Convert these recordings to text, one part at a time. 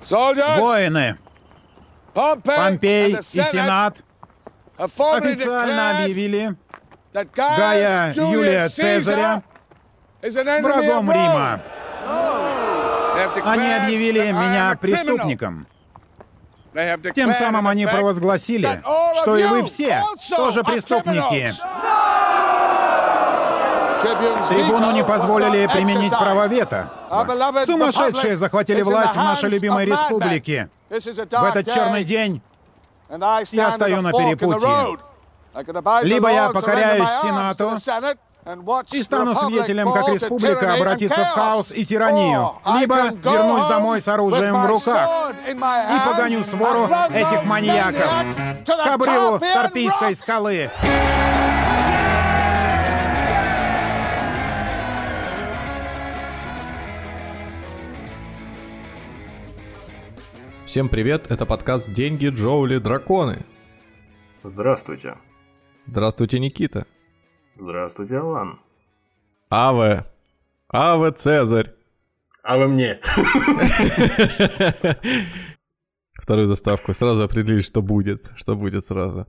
Воины, Помпей и Сенат официально объявили Гая Юлия Цезаря врагом Рима. Они объявили меня преступником. Тем самым они провозгласили, что и вы все тоже преступники. Трибуну не позволили применить право вето. Сумасшедшие захватили власть в нашей любимой республике. В этот черный день я стою на перепутье. Либо я покоряюсь Сенату и стану свидетелем, как республика обратится в хаос и тиранию, либо вернусь домой с оружием в руках и погоню свору этих маньяков к обрыву Торпийской скалы. Всем привет, это подкаст «Деньги, Джоули, Драконы». Здравствуйте. Здравствуйте, Никита. Здравствуйте, Алан. Аве. Аве, Цезарь. А вы мне. Вторую заставку. Сразу определили, что будет. Что будет сразу.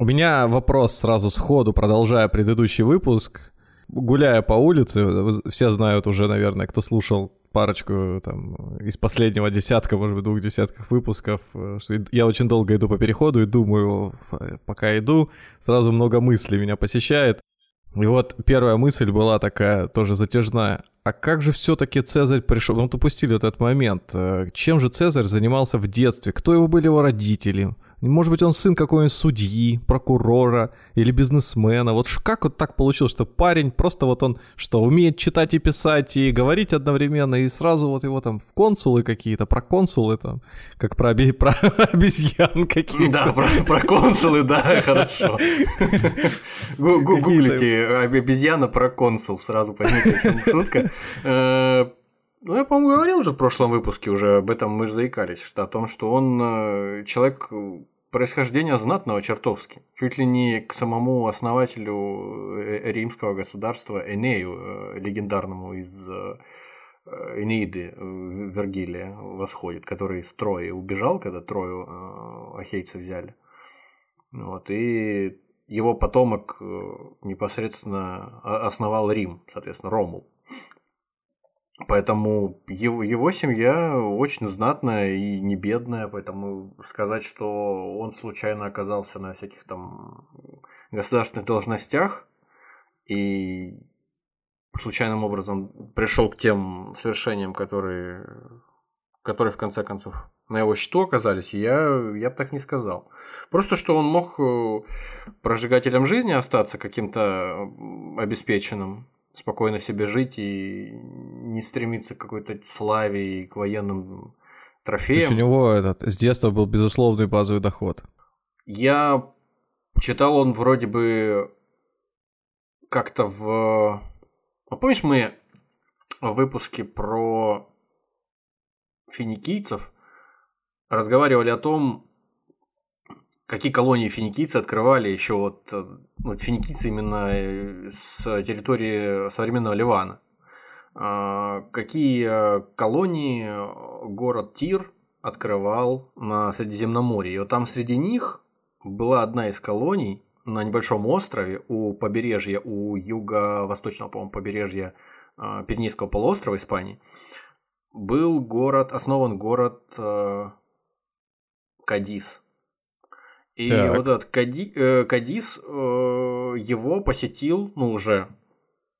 У меня вопрос сразу сходу, продолжая предыдущий выпуск. Гуляя по улице, все знают уже, наверное, кто слушал парочку там из последнего десятка, может быть, двух десятков выпусков. Э, что я очень долго иду по переходу и думаю, пока иду, сразу много мыслей меня посещает. И вот первая мысль была такая, тоже затяжная. А как же все-таки Цезарь пришел? Ну, упустили этот момент. Э, чем же Цезарь занимался в детстве? Кто его были его родители? Может быть, он сын какого-нибудь судьи, прокурора или бизнесмена. Вот как вот так получилось, что парень просто вот он что, умеет читать и писать и говорить одновременно, и сразу вот его там в консулы какие-то, про консулы там, как про, оби- про обезьян какие-то. Да, про, про консулы, да, хорошо. Гуглите обезьяна про консул, сразу чем шутка. Э, ну, я, по-моему, говорил уже в прошлом выпуске, уже об этом мы же заикались, что о том, что он э, человек происхождения знатного чертовски. Чуть ли не к самому основателю э, римского государства Энею, э, легендарному из Энеиды Вергилия восходит, который с Трои убежал, когда Трою ахейцы взяли. Вот, и его потомок непосредственно основал Рим, соответственно, Ромул. Поэтому его, его семья очень знатная и не бедная, поэтому сказать, что он случайно оказался на всяких там государственных должностях и случайным образом пришел к тем свершениям, которые, которые в конце концов на его счету оказались, я, я бы так не сказал. Просто что он мог э, прожигателем жизни остаться каким-то обеспеченным, спокойно себе жить и не стремиться к какой-то славе и к военным трофеям. То есть у него этот, с детства был безусловный базовый доход. Я читал он вроде бы как-то в... А помнишь, мы в выпуске про финикийцев разговаривали о том, какие колонии финикийцы открывали еще вот, э, вот финикийцы именно э, с территории современного Ливана. А, какие э, колонии город Тир открывал на Средиземноморье. И вот там среди них была одна из колоний на небольшом острове у побережья, у юго-восточного, по-моему, побережья Пиренейского полуострова Испании. Был город, основан город Кадис – и так. вот этот Кади, э, Кадис, э, его посетил, ну, уже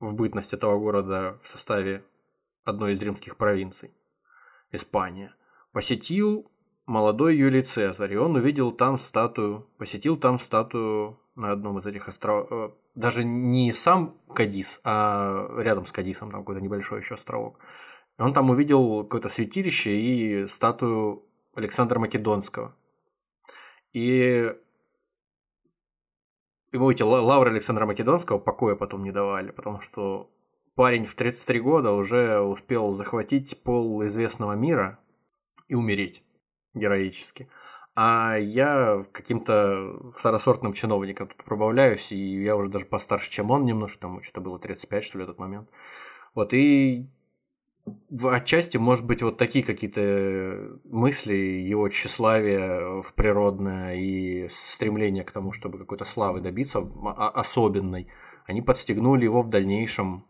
в бытность этого города в составе одной из римских провинций, Испания, посетил молодой Юлий Цезарь, и он увидел там статую, посетил там статую на одном из этих островов, э, даже не сам Кадис, а рядом с Кадисом, там какой-то небольшой еще островок. Он там увидел какое-то святилище и статую Александра Македонского. И ему эти лавры Александра Македонского покоя потом не давали, потому что парень в 33 года уже успел захватить пол известного мира и умереть героически. А я каким-то второсортным чиновником тут пробавляюсь, и я уже даже постарше, чем он немножко, там что-то было 35, что ли, в этот момент. Вот, и отчасти, может быть, вот такие какие-то мысли, его тщеславие в природное и стремление к тому, чтобы какой-то славы добиться особенной, они подстегнули его в дальнейшем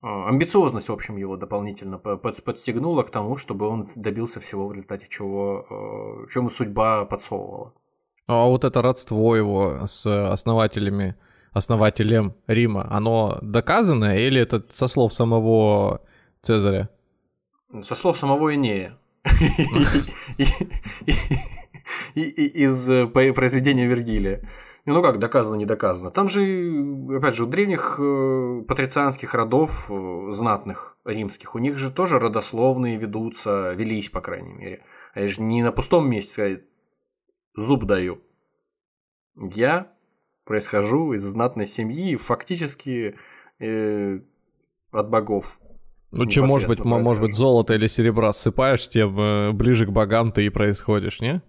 а, амбициозность, в общем, его дополнительно подстегнула к тому, чтобы он добился всего, в результате чего, э, чему судьба подсовывала. А вот это родство его с основателями, основателем Рима, оно доказано или это со слов самого Цезаря? Со слов самого Инея. Из э, произведения Вергилия. Ну как, доказано, не доказано. Там же, опять же, у древних э, патрицианских родов, э, знатных римских, у них же тоже родословные ведутся, велись, по крайней мере. А же не на пустом месте сказать, зуб даю. Я происхожу из знатной семьи, фактически э, от богов. Ну, чем, может быть, может быть, золото или серебра ссыпаешь, тем э, ближе к богам ты и происходишь, не?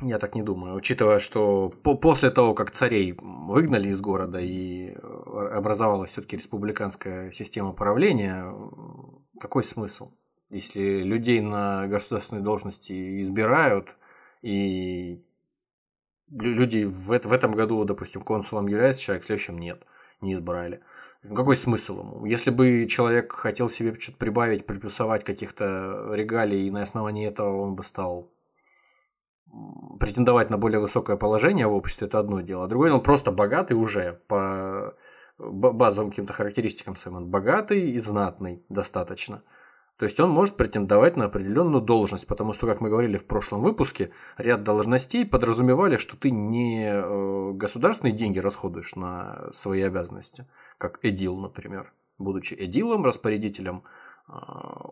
Я так не думаю, учитывая, что по после того, как царей выгнали из города и э, образовалась все-таки республиканская система правления, какой смысл? Если людей на государственные должности избирают, и люди в, в этом году, допустим, консулом является человек, в следующем нет, не избрали. Какой смысл ему? Если бы человек хотел себе что-то прибавить, приплюсовать каких-то регалий, и на основании этого он бы стал претендовать на более высокое положение в обществе, это одно дело. А другое, он просто богатый уже по базовым каким-то характеристикам своим. Он богатый и знатный достаточно. То есть он может претендовать на определенную должность, потому что, как мы говорили в прошлом выпуске, ряд должностей подразумевали, что ты не э, государственные деньги расходуешь на свои обязанности, как эдил, например. Будучи эдилом, распорядителем э,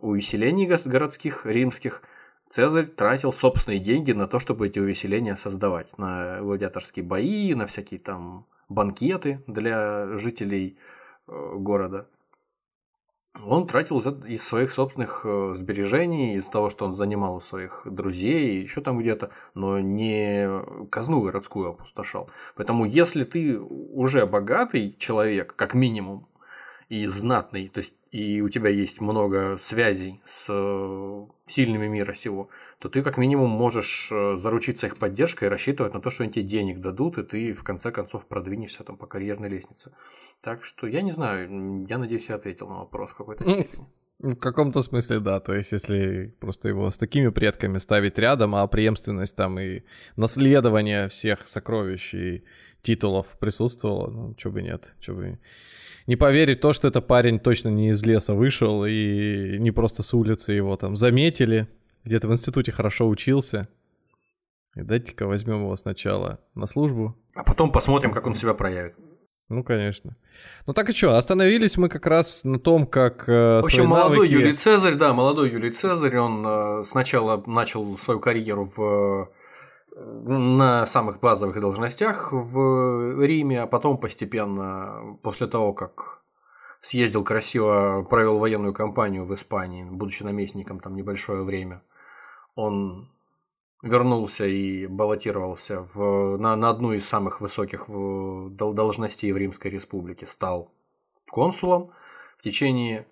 увеселений городских, римских – Цезарь тратил собственные деньги на то, чтобы эти увеселения создавать. На гладиаторские бои, на всякие там банкеты для жителей э, города. Он тратил из своих собственных э, сбережений, из того, что он занимал у своих друзей, еще там где-то, но не казну городскую опустошал. Поэтому если ты уже богатый человек, как минимум, и знатный, то есть и у тебя есть много связей с э, сильными мира сего, то ты как минимум можешь э, заручиться их поддержкой и рассчитывать на то, что они тебе денег дадут, и ты в конце концов продвинешься там по карьерной лестнице. Так что я не знаю, я надеюсь, я ответил на вопрос в какой-то ну, степени. В каком-то смысле, да. То есть, если просто его с такими предками ставить рядом, а преемственность там и наследование всех сокровищ и титулов присутствовало, ну, чего бы нет, чего бы не поверить то, что это парень точно не из леса вышел и не просто с улицы его там заметили, где-то в институте хорошо учился. И дайте-ка возьмем его сначала на службу. А потом посмотрим, как он себя проявит. Ну, конечно. Ну так и что, остановились мы как раз на том, как э, В общем, молодой навыки... Юлий Цезарь, да, молодой Юлий Цезарь, он э, сначала начал свою карьеру в на самых базовых должностях в Риме, а потом постепенно, после того, как съездил красиво, провел военную кампанию в Испании, будучи наместником там небольшое время, он вернулся и баллотировался в, на, на одну из самых высоких в, должностей в Римской Республике, стал консулом. В течение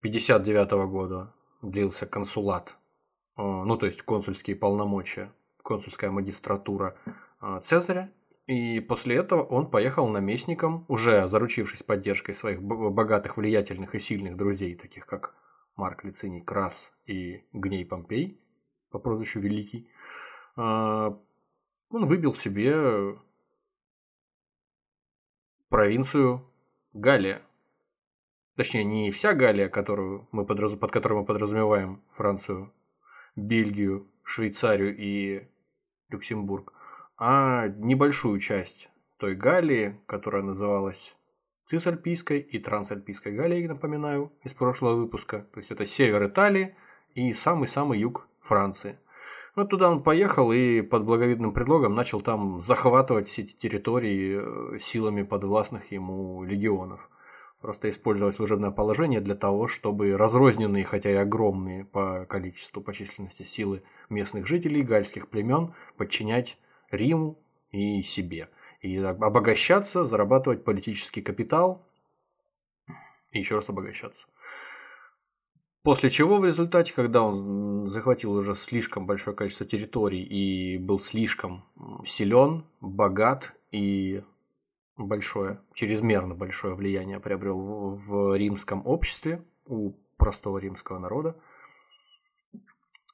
59 года длился консулат, э, ну то есть консульские полномочия консульская магистратура а, Цезаря, и после этого он поехал наместником, уже заручившись поддержкой своих богатых, влиятельных и сильных друзей, таких как Марк Лициний Крас и Гней Помпей, по прозвищу Великий. А, он выбил себе провинцию Галия. Точнее, не вся Галия, которую мы подраз... под которой мы подразумеваем Францию, Бельгию, Швейцарию и Люксембург, а небольшую часть той Галлии, которая называлась Цисальпийской и Трансальпийской Галлией, напоминаю, из прошлого выпуска. То есть это север Италии и самый-самый юг Франции. Вот туда он поехал и под благовидным предлогом начал там захватывать все эти территории э, силами подвластных ему легионов просто использовать служебное положение для того, чтобы разрозненные, хотя и огромные по количеству, по численности силы местных жителей, гальских племен, подчинять Риму и себе. И обогащаться, зарабатывать политический капитал. и еще раз обогащаться. После чего в результате, когда он захватил уже слишком большое количество территорий и был слишком силен, богат и большое, чрезмерно большое влияние приобрел в римском обществе у простого римского народа,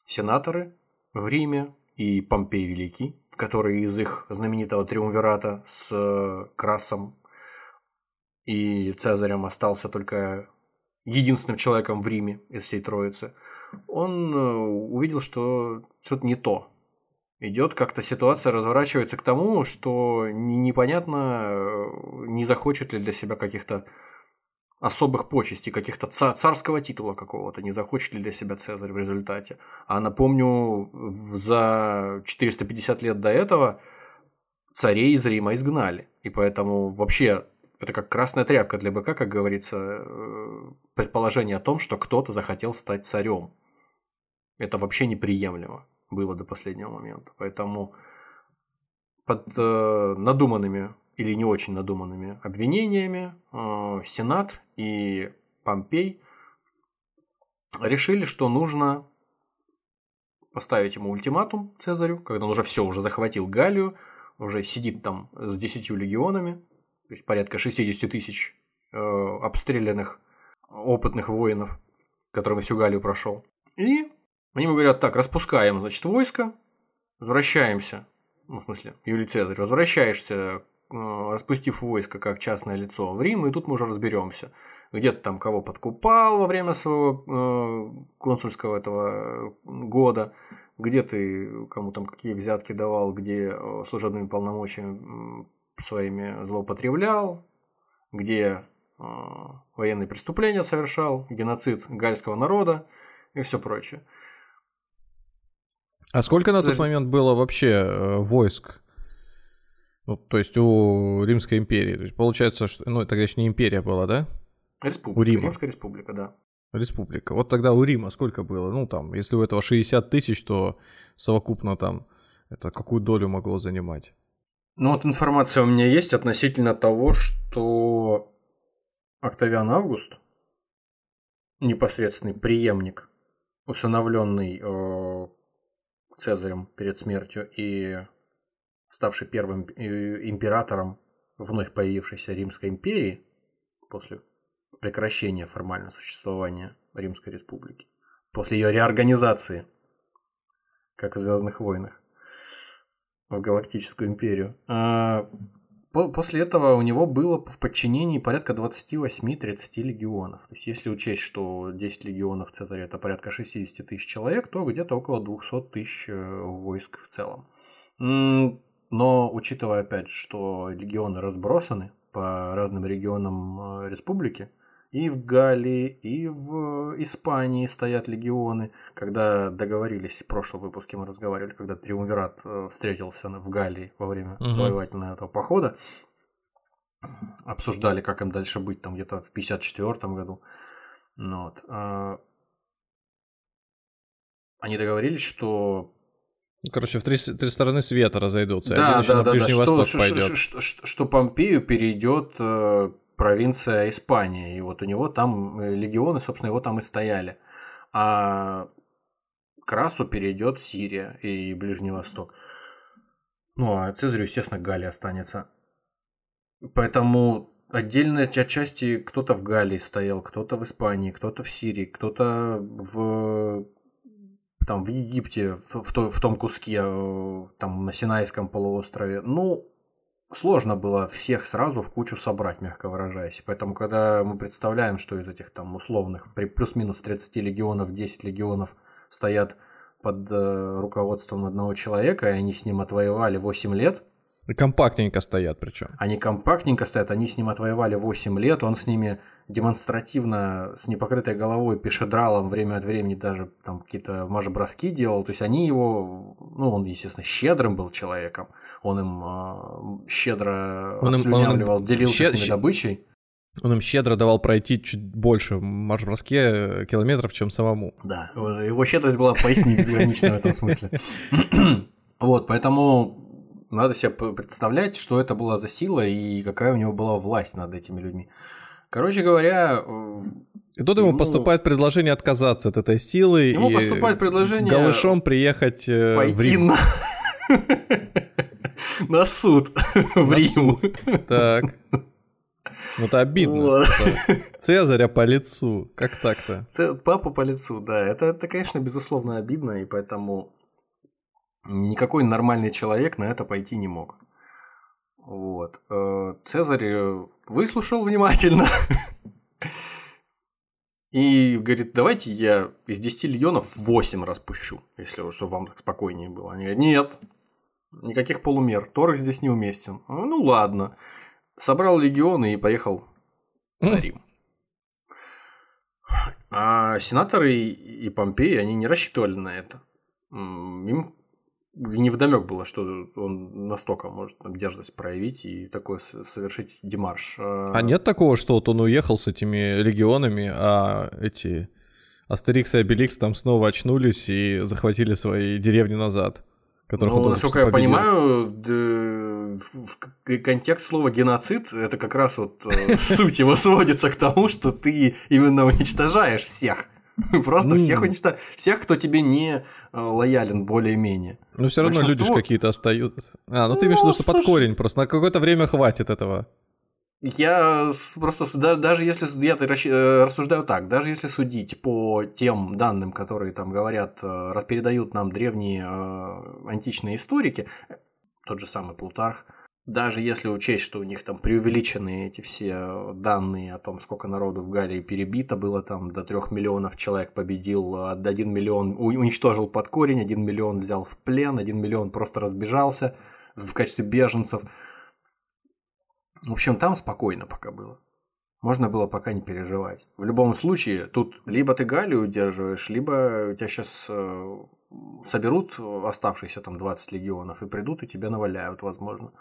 сенаторы в Риме и Помпей Великий, который из их знаменитого триумвирата с Красом и Цезарем остался только единственным человеком в Риме из всей Троицы, он э, увидел, что что-то не то. Идет как-то ситуация разворачивается к тому, что непонятно, э, не захочет ли для себя каких-то особых почестей, каких-то царского титула какого-то, не захочет ли для себя Цезарь в результате. А напомню, за 450 лет до этого царей из Рима изгнали. И поэтому вообще это как красная тряпка для быка, как говорится, э, предположение о том, что кто-то захотел стать царем. Это вообще неприемлемо было до последнего момента. Поэтому под э, надуманными или не очень надуманными обвинениями э, Сенат и Помпей решили, что нужно поставить ему ультиматум Цезарю, когда он уже все, уже захватил Галлию, уже сидит там с десятью легионами, то есть порядка 60 тысяч э, обстрелянных опытных воинов, которым всю Галию прошел. И они ему говорят, так, распускаем, значит, войско, возвращаемся, ну, в смысле, Юлий Цезарь, возвращаешься, э, распустив войско как частное лицо в Рим, и тут мы уже разберемся. Где то там кого подкупал во время своего э, консульского этого года, где ты кому там какие взятки давал, где э, служебными полномочиями своими злоупотреблял, где э, военные преступления совершал, геноцид гальского народа и все прочее. А сколько на тот момент было вообще э, войск? Ну, то есть у Римской империи. То есть получается, что. Ну, тогда еще не империя была, да? Республика. У Рима. Римская республика, да. Республика. Вот тогда у Рима сколько было? Ну, там, если у этого 60 тысяч, то совокупно там это какую долю могло занимать? Ну вот информация у меня есть относительно того, что Октавиан Август, непосредственный преемник, усыновленный э, Цезарем перед смертью и ставший первым э, императором вновь появившейся Римской империи после прекращения формально существования Римской республики, после ее реорганизации, как в Звездных войнах в Галактическую империю. После этого у него было в подчинении порядка 28-30 легионов. То есть, если учесть, что 10 легионов Цезаря это порядка 60 тысяч человек, то где-то около 200 тысяч э, войск в целом. Но учитывая опять, что легионы разбросаны по разным регионам э, республики, и в Галлии, и в Испании стоят легионы. Когда договорились, в прошлом выпуске мы разговаривали, когда Триумвират э, встретился в Галлии во время угу. завоевательного этого похода, обсуждали, как им дальше быть, там где-то в 54 году. Ну вот. А, они договорились, что Короче, в три, три стороны света разойдутся. Да, Один да, да, да, что, что, что, что, что Помпею перейдет э, провинция Испания. И вот у него там э, легионы, собственно, его там и стояли. А Красу перейдет Сирия и Ближний Восток. Ну, а Цезарю, естественно, Галлия останется. Поэтому отдельно отчасти кто-то в Галлии стоял, кто-то в Испании, кто-то в Сирии, кто-то в там в Египте, в, в, в том куске, э, там на Синайском полуострове. Ну, сложно было всех сразу в кучу собрать, мягко выражаясь. Поэтому, когда мы представляем, что из этих там условных, при плюс-минус 30 легионов, 10 легионов стоят под э, руководством одного человека, и они с ним отвоевали 8 лет, компактненько стоят причем. Они компактненько стоят, они с ним отвоевали 8 лет, он с ними демонстративно с непокрытой головой пешедралом время от времени даже там какие-то мажеброски делал. То есть они его, ну он, естественно, щедрым был человеком, он им э, щедро он им, он им делился щед... с ними добычей. Он им щедро давал пройти чуть больше в марш-броске километров, чем самому. Да, его щедрость была поистине безгранична в этом смысле. Вот, поэтому надо себе представлять, что это была за сила и какая у него была власть над этими людьми. Короче говоря, и тут ему, ему поступает предложение отказаться от этой силы ему и поступает предложение голышом приехать э, пойти в Рим. на... на суд в Рим. Так. Ну это обидно. Вот. Цезаря по лицу. Как так-то? Папа по лицу, да. Это, это, конечно, безусловно обидно, и поэтому никакой нормальный человек на это пойти не мог. Вот. Э, Цезарь выслушал внимательно и говорит, давайте я из 10 легионов 8 распущу, если уж вам так спокойнее было. Они говорят, нет, никаких полумер, Торг здесь неуместен. Ну ладно. Собрал легионы и поехал на Рим. А сенаторы и Помпеи, они не рассчитывали на это. Им не вдомек было, что он настолько может там, дерзость проявить и такое совершить демарш. А нет такого, что вот он уехал с этими легионами, а эти Астерикс и Обеликс там снова очнулись и захватили свои деревни назад? Которых ну, насколько я победил. понимаю, контекст слова геноцид это как раз вот э, суть его сводится к тому, что ты именно уничтожаешь всех. Просто всех уничтожаешь. Всех, кто тебе не э, лоялен более-менее. Ну, все равно люди какие-то остаются. А, ну ты имеешь в виду, что под корень просто. На какое-то время хватит этого. Я просто, даже если я э, рассуждаю так, даже если судить по тем данным, которые там говорят, э, передают нам древние античные историки, тот же самый Плутарх, даже если учесть, что у них там преувеличены эти все данные о том, сколько народу в Галлии перебито было, там до трех миллионов человек победил, один миллион уничтожил под корень, один миллион взял в плен, один миллион просто разбежался в качестве беженцев. В общем, там спокойно пока было. Можно было пока не переживать. В любом случае, тут либо ты Галлию удерживаешь, либо у тебя сейчас э, соберут оставшиеся там 20 легионов и придут и тебя наваляют, возможно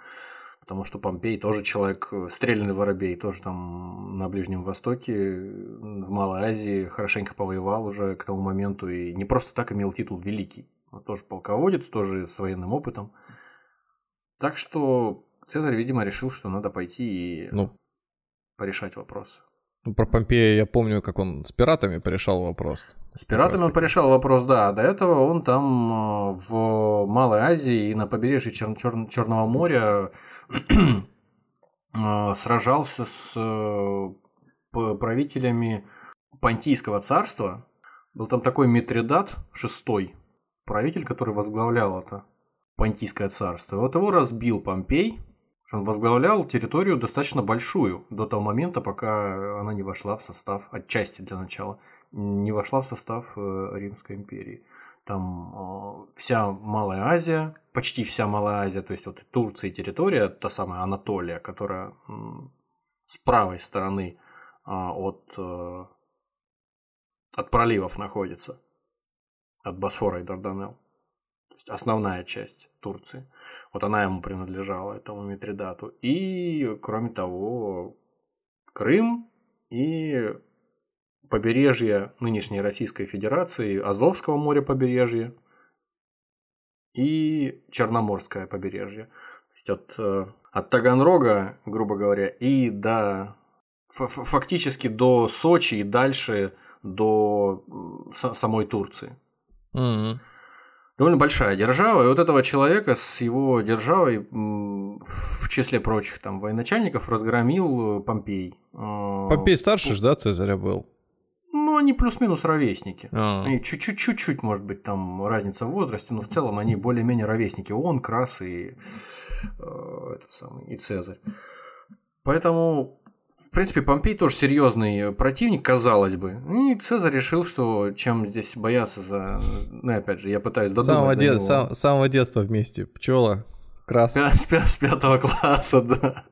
потому что Помпей тоже человек, э, стрелянный воробей, тоже там на Ближнем Востоке, в Малой Азии хорошенько повоевал уже к тому моменту и не просто так имел титул великий. Он тоже полководец, тоже с военным опытом. Так что Цезарь, видимо, решил, что надо пойти и ну, порешать вопрос. Ну, про Помпея я помню, как он с пиратами порешал вопрос. С пиратами он порешал вопрос, да. До этого он там э, в Малой Азии и на побережье Чер- Чер- Черного моря э, сражался с э, правителями Понтийского царства. Был там такой Митридат шестой, правитель, который возглавлял это Понтийское царство. И вот его разбил Помпей, он возглавлял территорию достаточно большую до того момента, пока она не вошла в состав, отчасти для начала, не вошла в состав э, Римской империи. Там э, вся Малая Азия, почти вся Малая Азия, то есть вот Турция и территория, та самая Анатолия, которая с правой стороны а, от, э, от проливов находится, от Босфора и Дарданелл есть основная часть Турции. Вот она ему принадлежала, этому Митридату. И, кроме того, Крым и побережье нынешней Российской Федерации, Азовского моря побережье и Черноморское побережье. То есть от, э, от Таганрога, грубо говоря, и до фактически до Сочи и дальше до самой Турции. Mm-hmm довольно большая держава, и вот этого человека с его державой в числе прочих там военачальников разгромил э, Помпей. Э, Помпей старше же, да, Цезаря был? Ну, они плюс-минус ровесники. А. Они чуть-чуть, может быть, там разница в возрасте, но в целом они более-менее ровесники. Он, Крас и э, этот самый, и Цезарь. Поэтому в принципе, Помпей тоже серьезный противник, казалось бы. И Цезарь решил, что чем здесь бояться за... Ну, опять же, я пытаюсь додумать самого, де... сам, самого детства вместе. Пчела, крас. С, с, с пятого класса, да.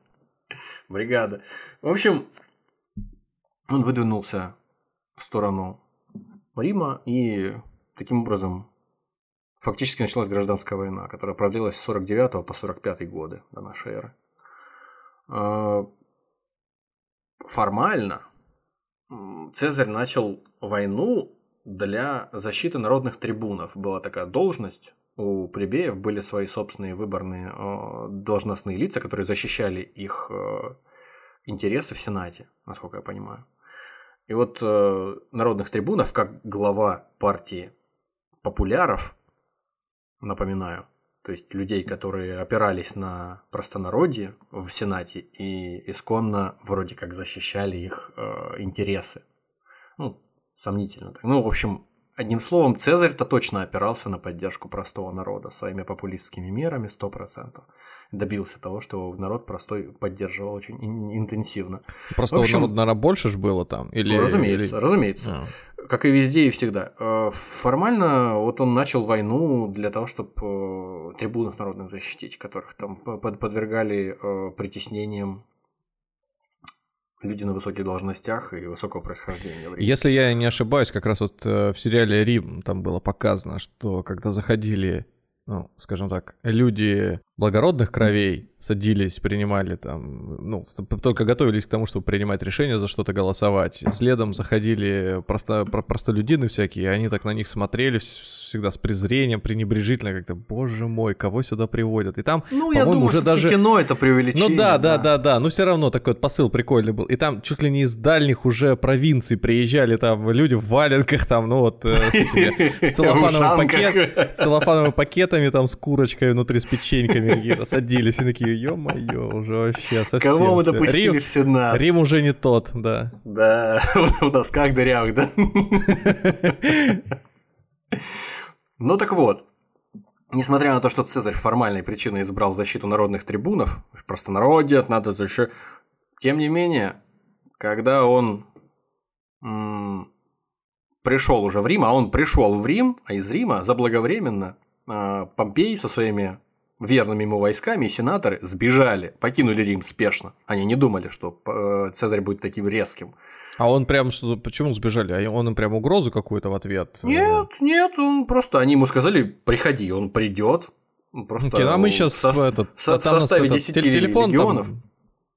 Бригада. В общем, он выдвинулся в сторону Рима, и таким образом фактически началась гражданская война, которая продлилась с 49 по 45 годы до нашей эры. Формально Цезарь начал войну для защиты народных трибунов. Была такая должность. У плебеев были свои собственные выборные э, должностные лица, которые защищали их э, интересы в Сенате, насколько я понимаю. И вот э, народных трибунов, как глава партии популяров, напоминаю, то есть людей, которые опирались на простонародье в Сенате и исконно вроде как защищали их э, интересы. Ну, сомнительно. Ну, в общем, Одним словом, Цезарь-то точно опирался на поддержку простого народа своими популистскими мерами 100%. Добился того, что народ простой поддерживал очень интенсивно. Простого общем, народа, наверное, больше же было там? Или, ну, разумеется, или... разумеется. А. Как и везде и всегда. Э, формально вот он начал войну для того, чтобы э, трибунов народных защитить, которых там подвергали э, притеснениям люди на высоких должностях и высокого происхождения. Если я не ошибаюсь, как раз вот э, в сериале «Рим» там было показано, что когда заходили, ну, скажем так, люди благородных кровей садились, принимали там, ну, только готовились к тому, чтобы принимать решение за что-то голосовать. Следом заходили просто, простолюдины всякие, и они так на них смотрели всегда с презрением, пренебрежительно, как-то, боже мой, кого сюда приводят. И там, ну, я думаю, уже даже... кино это преувеличение. Ну да, да, да, да, да, но все равно такой вот посыл прикольный был. И там чуть ли не из дальних уже провинций приезжали там люди в валенках, там, ну вот, э, с этими целлофановыми пакетами, там, с курочкой внутри, с печеньками какие-то садились и такие, ё-моё, уже вообще совсем. Кого мы допустили Рим, в Сенат? Рим уже не тот, да. Да, у нас как дырявых, да? Ну так вот, Несмотря на то, что Цезарь формальной причиной избрал защиту народных трибунов, в простонародье надо защищать, тем не менее, когда он м- пришел уже в Рим, а он пришел в Рим, а из Рима заблаговременно э, Помпей со своими верными ему войсками, и сенаторы сбежали, покинули Рим спешно. Они не думали, что э, Цезарь будет таким резким. А он прям, почему сбежали? А он им прям угрозу какую-то в ответ? Нет, нет, он просто, они ему сказали, приходи, он придет. Просто а мы сейчас со, в этот, со, в составе 10 телефон легионов. Там,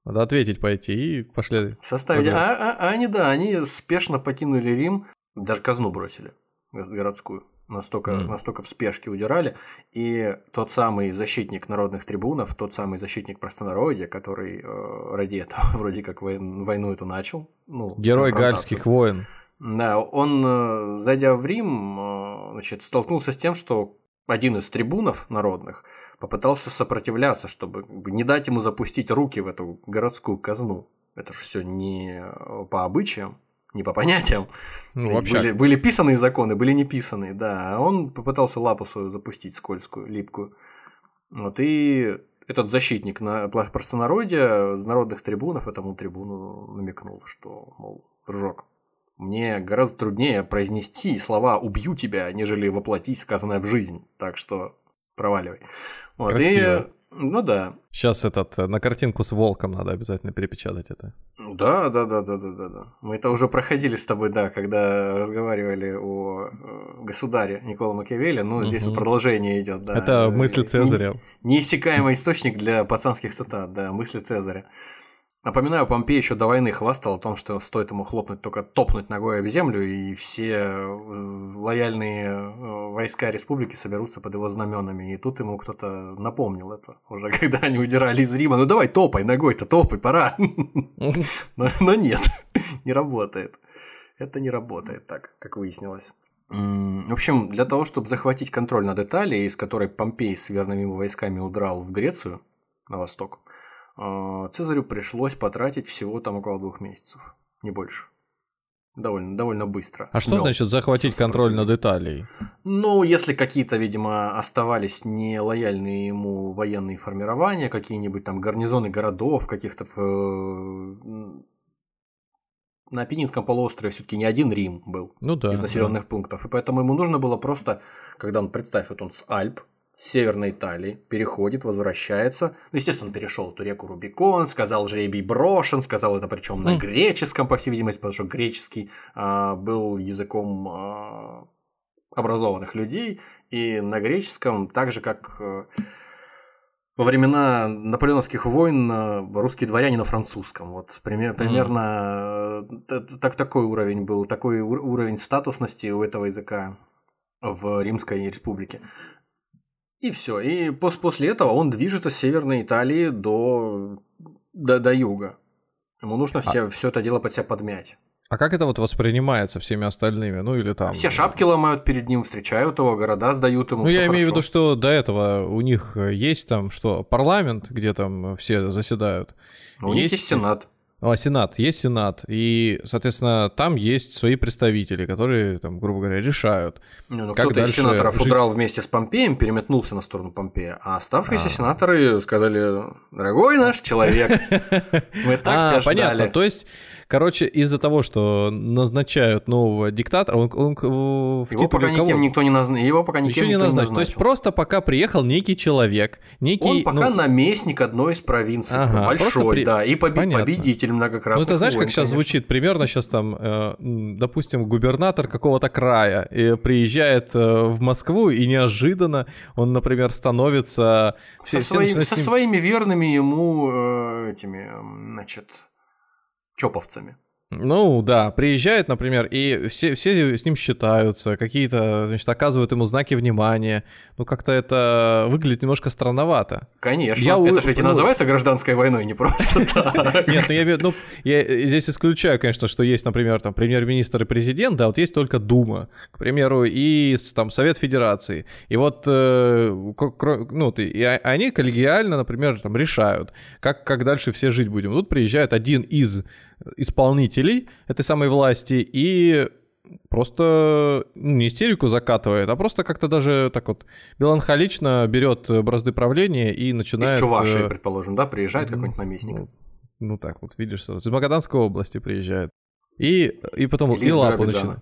надо ответить пойти и пошли. В составе, а, а, а они, да, они спешно покинули Рим, даже казну бросили городскую настолько, mm. настолько в спешке удирали. И тот самый защитник народных трибунов, тот самый защитник простонародья, который э, ради этого вроде как войну эту начал. Ну, Герой гальских войн. Да, он, э, зайдя в Рим, э, значит, столкнулся с тем, что один из трибунов народных попытался сопротивляться, чтобы не дать ему запустить руки в эту городскую казну. Это же все не э, по обычаям не по понятиям. Ну, вообще. Были, были писанные законы, были не писанные, да. А он попытался лапу свою запустить скользкую, липкую. Вот, и этот защитник на простонародье народных трибунов этому трибуну намекнул, что, мол, дружок, мне гораздо труднее произнести слова «убью тебя», нежели воплотить сказанное в жизнь. Так что проваливай. Вот, Красиво. и ну да. Сейчас этот э, на картинку с волком надо обязательно перепечатать это. Да, да, да, да, да, да, да. Мы это уже проходили с тобой, да, когда разговаривали о э, государе Никола Макиавелли. Ну, угу. здесь продолжение идет, да. Это мысли Цезаря. Неиссякаемый источник для пацанских цитат, да, мысли Цезаря. Напоминаю, Помпей еще до войны хвастал о том, что стоит ему хлопнуть, только топнуть ногой об землю, и все э, лояльные э, войска республики соберутся под его знаменами. И тут ему кто-то напомнил это, уже когда они удирали из Рима. Ну давай топай ногой-то, топай, пора. Но, нет, не работает. Это не работает так, как выяснилось. В общем, для того, чтобы захватить контроль над Италией, из которой Помпей с верными его войсками удрал в Грецию, на восток, Цезарю пришлось потратить всего там около двух месяцев, не больше. Довольно, довольно быстро. А что значит захватить контроль над Италией? Ну, если какие-то, видимо, оставались нелояльные ему военные формирования, какие-нибудь там гарнизоны городов, каких-то в... на Апеннинском полуострове все-таки не один Рим был ну, да, из населенных да. пунктов. И поэтому ему нужно было просто, когда он, представь, вот он с Альп, Северной Италии, переходит, возвращается. Ну, естественно, он перешел эту реку Рубикон, сказал жребий брошен, сказал это причем mm. на греческом, по всей видимости, потому что греческий а, был языком а, образованных людей, и на греческом, так же как а, во времена наполеоновских войн а, русские дворяне на французском. Вот пример, примерно mm. так, такой уровень был, такой уровень статусности у этого языка в Римской республике. И все. И после этого он движется с Северной Италии до, до, до юга. Ему нужно а... все, все это дело под себя подмять. А как это вот воспринимается всеми остальными? Ну или там... Все шапки ломают перед ним, встречают его, города сдают ему. Ну я имею в виду, что до этого у них есть там что, парламент, где там все заседают. Ну, у есть... них есть сенат. А, Сенат, есть Сенат, и, соответственно, там есть свои представители, которые, там, грубо говоря, решают. Ну, как кто-то из сенаторов жить... удрал вместе с Помпеем, переметнулся на сторону Помпея, а оставшиеся а. сенаторы сказали, дорогой наш человек, мы так а, тебя понятно. То есть Короче, из-за того, что назначают нового диктатора, он, он в его пока никем кого? никто не назначил. Его пока никем Еще не назначил. назначил. То есть просто пока приехал некий человек, некий. Он пока ну... наместник одной из провинций, ага, большой, при... да, и побед... победитель многократно. Ну ты знаешь, как сейчас конечно. звучит примерно сейчас там, э, допустим, губернатор какого-то края и приезжает э, в Москву и неожиданно он, например, становится со, все, своим, все со своими верными ему э, этими, значит чоповцами. Ну да, приезжает, например, и все, все с ним считаются, какие-то, значит, оказывают ему знаки внимания. Ну как-то это выглядит немножко странновато. Конечно, я, это же ведь ну, называется гражданской войной, не просто так. Нет, ну я, ну, я здесь исключаю, конечно, что есть, например, там премьер-министр и президент, да, вот есть только Дума, к примеру, и там Совет Федерации. И вот, э, ну, и они коллегиально, например, там решают, как, как дальше все жить будем. Тут приезжает один из исполнителей этой самой власти и просто ну, не истерику закатывает, а просто как-то даже так вот меланхолично берет бразды правления и начинает... Из Чувашии, э, предположим, да, приезжает какой-нибудь наместник. Ну, ну так вот, видишь, из Магаданской области приезжает. И, и потом Или и лапу начинает.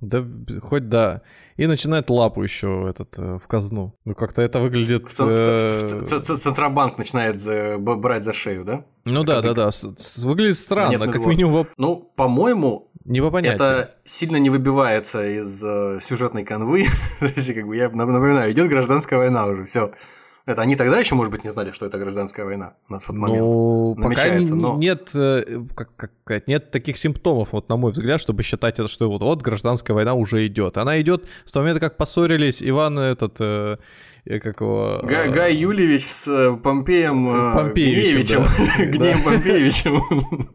Да, хоть да. И начинает лапу еще этот э, в казну. Ну, как-то это выглядит... Э, Центробанк начинает брать за шею, да? Ну да, да, да. Выглядит странно, как минимум. Ну, по-моему, не по понятию. Это сильно не выбивается из э, сюжетной канвы. Как бы я напоминаю, идет гражданская война уже, все. Это они тогда еще, может быть, не знали, что это гражданская война на тот момент. Ну, пока но... нет, э, как, как, нет таких симптомов, вот на мой взгляд, чтобы считать это, что вот, вот гражданская война уже идет. Она идет с того момента, как поссорились Иван этот, э, как его... Гай, Гай Юлевич с э, Помпеем э, Помпеевичем. Гнеем Помпеевичем.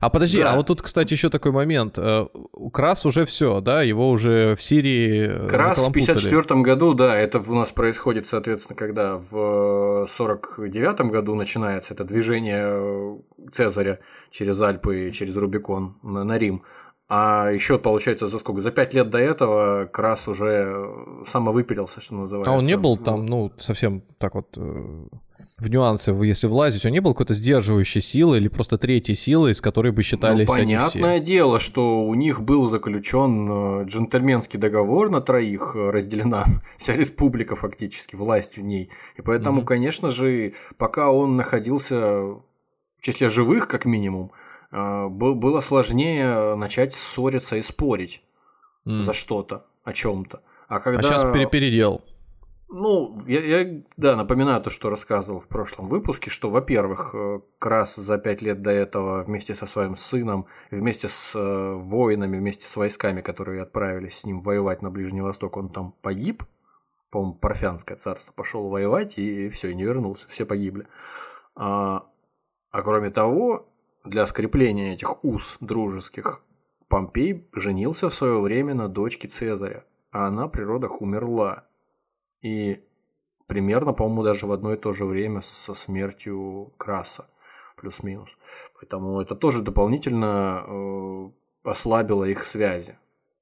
А подожди, а да. а вот тут, кстати, еще такой момент. Э, Крас уже все, да, его уже в Сирии э, Крас в 54 году, да, это у нас происходит, соответственно, когда в 49 году начинается это движение э, Цезаря через Альпы и через Рубикон на, на Рим. А еще, получается, за сколько? За пять лет до этого Крас уже самовыпилился, что называется. А он не был в... там, ну, совсем так вот в нюансы, если влазить, он не был какой-то сдерживающей силой или просто третьей силой, с которой бы считались ну, понятное все? дело, что у них был заключен э, джентльменский договор на троих, э, разделена вся республика фактически, власть в ней. И поэтому, mm-hmm. конечно же, пока он находился в числе живых, как минимум, э, было сложнее начать ссориться и спорить mm. за что-то, о чем-то. А, когда... а сейчас перепередел. Ну, я, я, да, напоминаю то, что рассказывал в прошлом выпуске, что, во-первых, э, Крас за пять лет до этого вместе со своим сыном, вместе с э, воинами, вместе с войсками, которые отправились с ним воевать на Ближний Восток, он там погиб. По-моему, Парфянское царство пошел воевать и, и все, и не вернулся, все погибли. А, а кроме того, для скрепления этих уз дружеских, Помпей женился в свое время на дочке Цезаря, а она при родах умерла. И примерно, по-моему, даже в одно и то же время со смертью Краса, плюс-минус. Поэтому это тоже дополнительно э, ослабило их связи.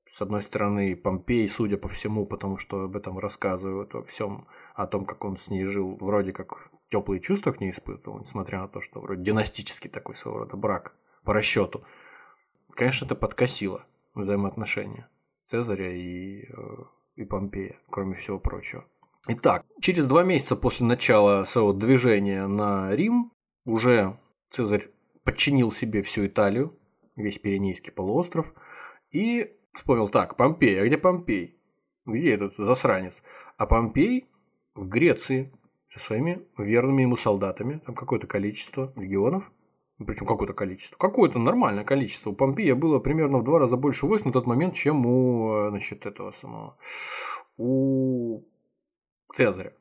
С одной стороны, Помпей, судя по всему, потому что об этом рассказывают во всем, о том, как он с ней жил, вроде как теплые чувства к ней испытывал, несмотря на то, что вроде династический такой своего рода брак по расчету. Конечно, это подкосило взаимоотношения Цезаря и, э, и Помпея, кроме всего прочего. Итак, через два месяца после начала своего движения на Рим уже Цезарь подчинил себе всю Италию, весь Пиренейский полуостров, и вспомнил, так, Помпей, а где Помпей? Где этот засранец? А Помпей в Греции со своими верными ему солдатами, там какое-то количество легионов, причем какое-то количество, какое-то нормальное количество. У Помпея было примерно в два раза больше войск на тот момент, чем у, значит, этого самого, у Цезаря.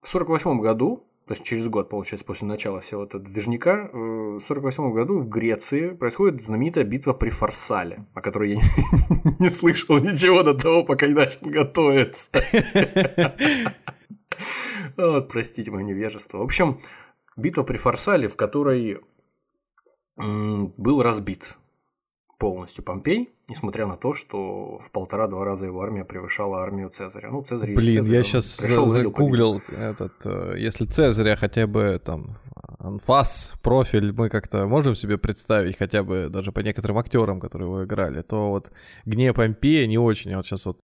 В 1948 году то есть через год, получается, после начала всего этого движника, э, в 1948 году в Греции происходит знаменитая битва при Фарсале, о которой я не слышал ничего до того, пока не начал готовиться. Вот, простите мое невежество. В общем, битва при Фарсале, в которой был разбит полностью Помпей, несмотря на то, что в полтора-два раза его армия превышала армию Цезаря. Ну, Цезарь Блин, я сейчас пришел, загуглил этот, э, если Цезаря хотя бы там анфас, профиль, мы как-то можем себе представить хотя бы даже по некоторым актерам, которые его играли, то вот Гнея Помпея не очень. Я вот сейчас вот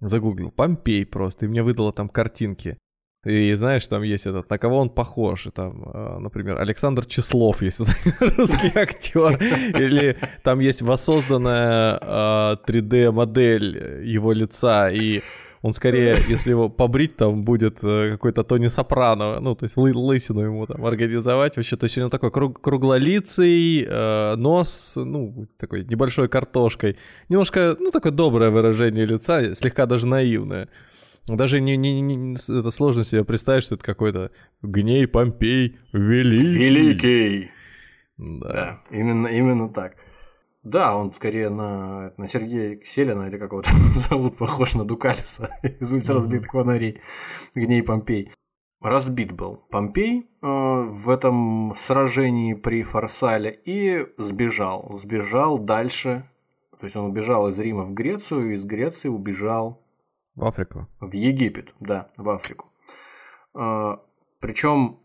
загуглил Помпей просто, и мне выдало там картинки. И знаешь, там есть этот, на кого он похож. И там, э, например, Александр Числов, если русский актер. Или там есть воссозданная 3D-модель его лица. И он скорее, если его побрить, там будет э, какой-то Тони Сопрано, ну, то есть лы лысину ему там организовать. Вообще, то есть у него такой круг круглолицый, э, нос, ну, такой небольшой картошкой. Немножко, ну, такое доброе выражение лица, слегка даже наивное. Даже не, не, не это сложно себе представить, что это какой-то гней Помпей Великий. Великий. Да. да, именно, именно так. Да, он скорее на, на Сергея Селина или какого-то зовут, похож на Дукалиса из улиц разбитых фонарей. Гней Помпей. Разбит был Помпей э, в этом сражении при Фарсале и сбежал. Сбежал дальше. То есть он убежал из Рима в Грецию, и из Греции убежал в Африку. В Египет, да, в Африку. А, Причем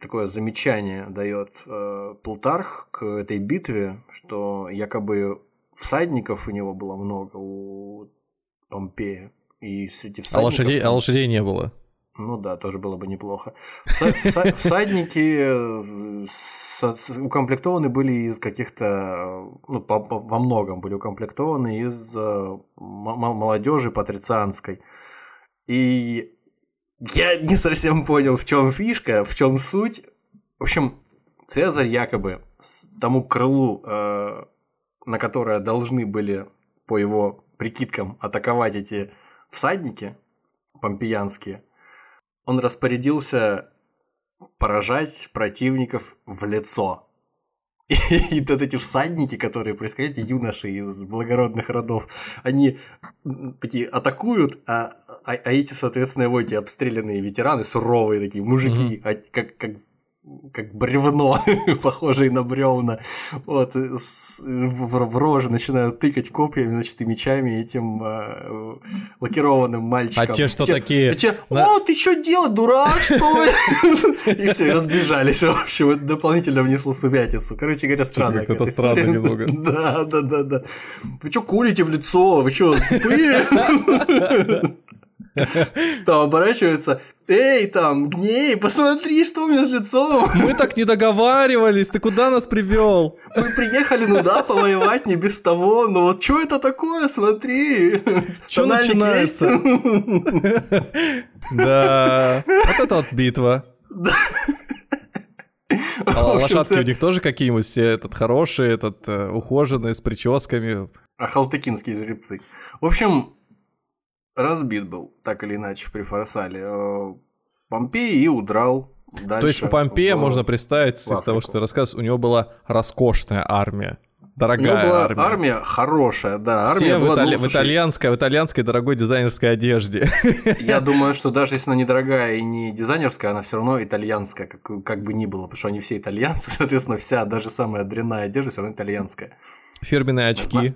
такое замечание дает э, Плутарх к этой битве, что якобы всадников у него было много у Помпея. И среди всадников... А лошадей, а лошадей не было? Ну да, тоже было бы неплохо. Всадники укомплектованы были из каких-то, ну, по, по, во многом были укомплектованы из э, молодежи патрицианской. И я не совсем понял, в чем фишка, в чем суть. В общем, Цезарь якобы тому крылу, э, на которое должны были по его прикидкам атаковать эти всадники помпеянские, он распорядился поражать противников в лицо. И, и вот эти всадники, которые происходят, юноши из благородных родов, они такие атакуют, а, а, а эти, соответственно, вот эти обстрелянные ветераны, суровые такие мужики, mm-hmm. как, как как бревно, похожее на бревна, вот, с, в, в роже начинают тыкать копьями, значит, и мечами этим э, лакированным мальчиком. А те, что те, такие... Те, О, ты что делать, дурак, что ли? И все, разбежались, в общем, дополнительно внесло сумятицу. Короче говоря, странно. Это странно немного. Да, да, да, да. Вы что курите в лицо? Вы что, тупые? Там оборачивается, эй, там, гней, посмотри, что у меня с лицом. Мы так не договаривались, ты куда нас привел? Мы приехали, ну да, повоевать не без того, но вот что это такое, смотри. Что начинается? Да, вот это вот битва. А лошадки у них тоже какие-нибудь все этот хорошие, этот э, ухоженные, с прическами. А халтыкинские жеребцы. В общем, разбит был, так или иначе, при Фарсале. Э, Помпей и удрал дальше. То есть у Помпея, в, можно представить, из того, что ты рассказываешь, у него была роскошная армия. Дорогая у него была армия. армия хорошая, да. Армия Все была, в, итали... ну, в, итальянской, в итальянской дорогой дизайнерской одежде. Я думаю, что даже если она не дорогая и не дизайнерская, она все равно итальянская, как, как бы ни было, потому что они все итальянцы, соответственно, вся, даже самая дрянная одежда все равно итальянская. Фирменные очки.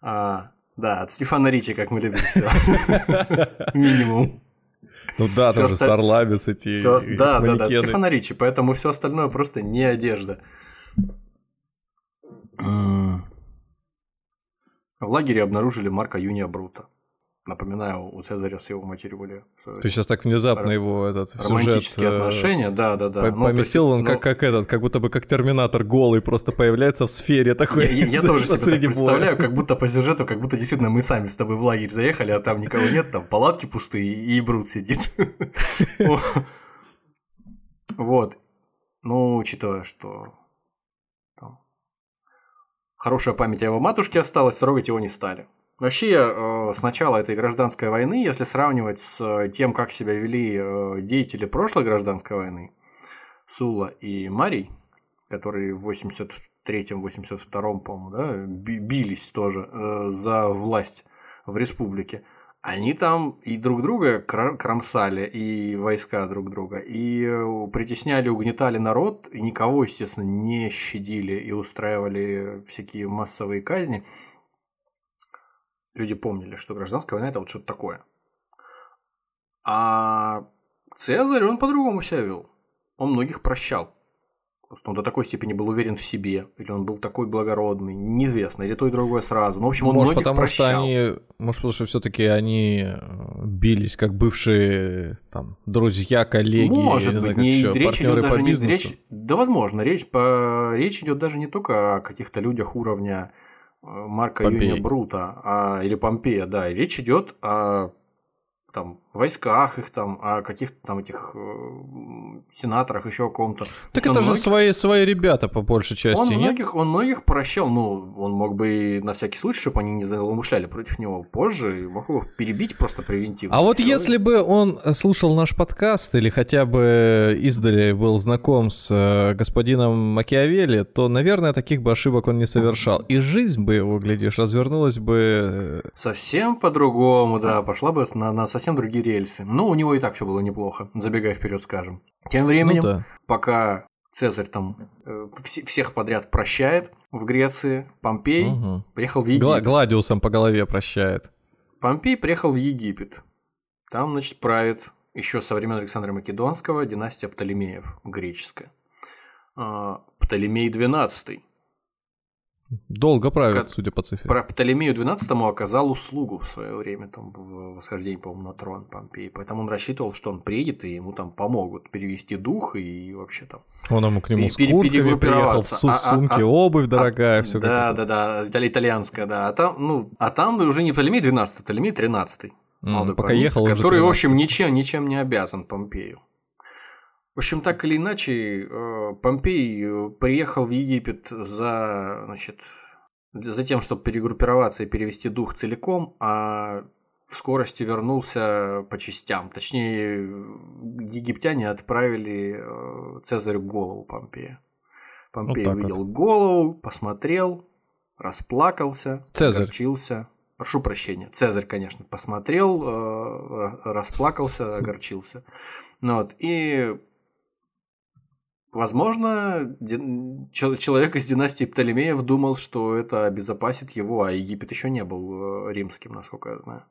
А, да, от Стефана Ричи, как мы любим все. Минимум. Ну да, там же с орлами с эти. Да, да, да, Стефана Ричи, поэтому все остальное просто не одежда. В лагере обнаружили Марка Юния Брута. Напоминаю, у Цезаря с его матерью были... Ты сейчас так внезапно его этот Романтические сюжет, э, отношения, да, да, да. По ну, поместил есть, он ну... как, как этот, как будто бы как Терминатор голый просто появляется в сфере такой. Я, я, я тоже себе так представляю, как будто по сюжету, как будто действительно мы сами с тобой в лагерь заехали, а там никого нет, там палатки пустые и Брут сидит. Вот. Ну, учитывая, что хорошая память о его матушке осталась, трогать его не стали. Вообще, э, с начала этой гражданской войны, если сравнивать с тем, как себя вели э, деятели прошлой гражданской войны, Сула и Марий, которые в 83-82, по-моему, да, бились тоже э, за власть в республике, они там и друг друга кромсали, и войска друг друга, и э, притесняли, угнетали народ, и никого, естественно, не щадили и устраивали всякие массовые казни. Люди помнили, что гражданская война – это вот что-то такое. А Цезарь, он по-другому себя вел. Он многих прощал. Просто он до такой степени был уверен в себе, или он был такой благородный, неизвестно, или то и другое сразу. Ну, в общем, он может, многих потому прощал. что они, может, потому что все-таки они э, бились как бывшие там друзья, коллеги, может быть, не еще, речь идет даже не речь, да, возможно, речь по речь идет даже не только о каких-то людях уровня Марка Помпей. Юния Брута, а, или Помпея, да, и речь идет о там войсках их там, о каких-то там этих э, сенаторах, еще о ком-то. Так это же свои, свои ребята по большей части, он нет? Многих, он многих прощал, ну, он мог бы на всякий случай, чтобы они не злоумышляли против него позже, мог их перебить просто превентивно. А вот человек. если бы он слушал наш подкаст или хотя бы издали был знаком с э, господином Макиавелли, то, наверное, таких бы ошибок он не совершал. И жизнь бы его, глядишь, развернулась бы... Э, совсем по-другому, да, пошла бы на, на совсем другие рельсы. Ну, у него и так все было неплохо, забегая вперед, скажем. Тем временем, ну, да. пока Цезарь там э, всех подряд прощает в Греции, Помпей угу. приехал в Египет. Гла- Гладиусом по голове прощает. Помпей приехал в Египет. Там, значит, правит еще со времен Александра Македонского династия Птолемеев, греческая. А, Птолемей XII Долго правит, как, судя по цифре. Про Птолемею XII оказал услугу в свое время, там, в восхождении, по-моему, на трон Помпеи. Поэтому он рассчитывал, что он приедет, и ему там помогут перевести дух и вообще там... Он ему к нему с куртками приехал, су- а, сумки, а, обувь дорогая, а, все Да, да, да, итали- итальянская, да. А там, ну, а там уже не Птолемей XII, а Птолемей XIII. Mm, пока ехал Который, в общем, ничем, ничем не обязан Помпею. В общем, так или иначе, э, Помпей э, приехал в Египет за, значит, за тем, чтобы перегруппироваться и перевести дух целиком, а в скорости вернулся по частям. Точнее, египтяне отправили э, Цезарю голову Помпея. Помпей вот увидел вот. голову, посмотрел, расплакался, Цезарь. огорчился. Прошу прощения, Цезарь, конечно, посмотрел, расплакался, огорчился. Ну, вот, и Возможно, человек из династии Птолемеев думал, что это обезопасит его, а Египет еще не был э, римским, насколько я знаю.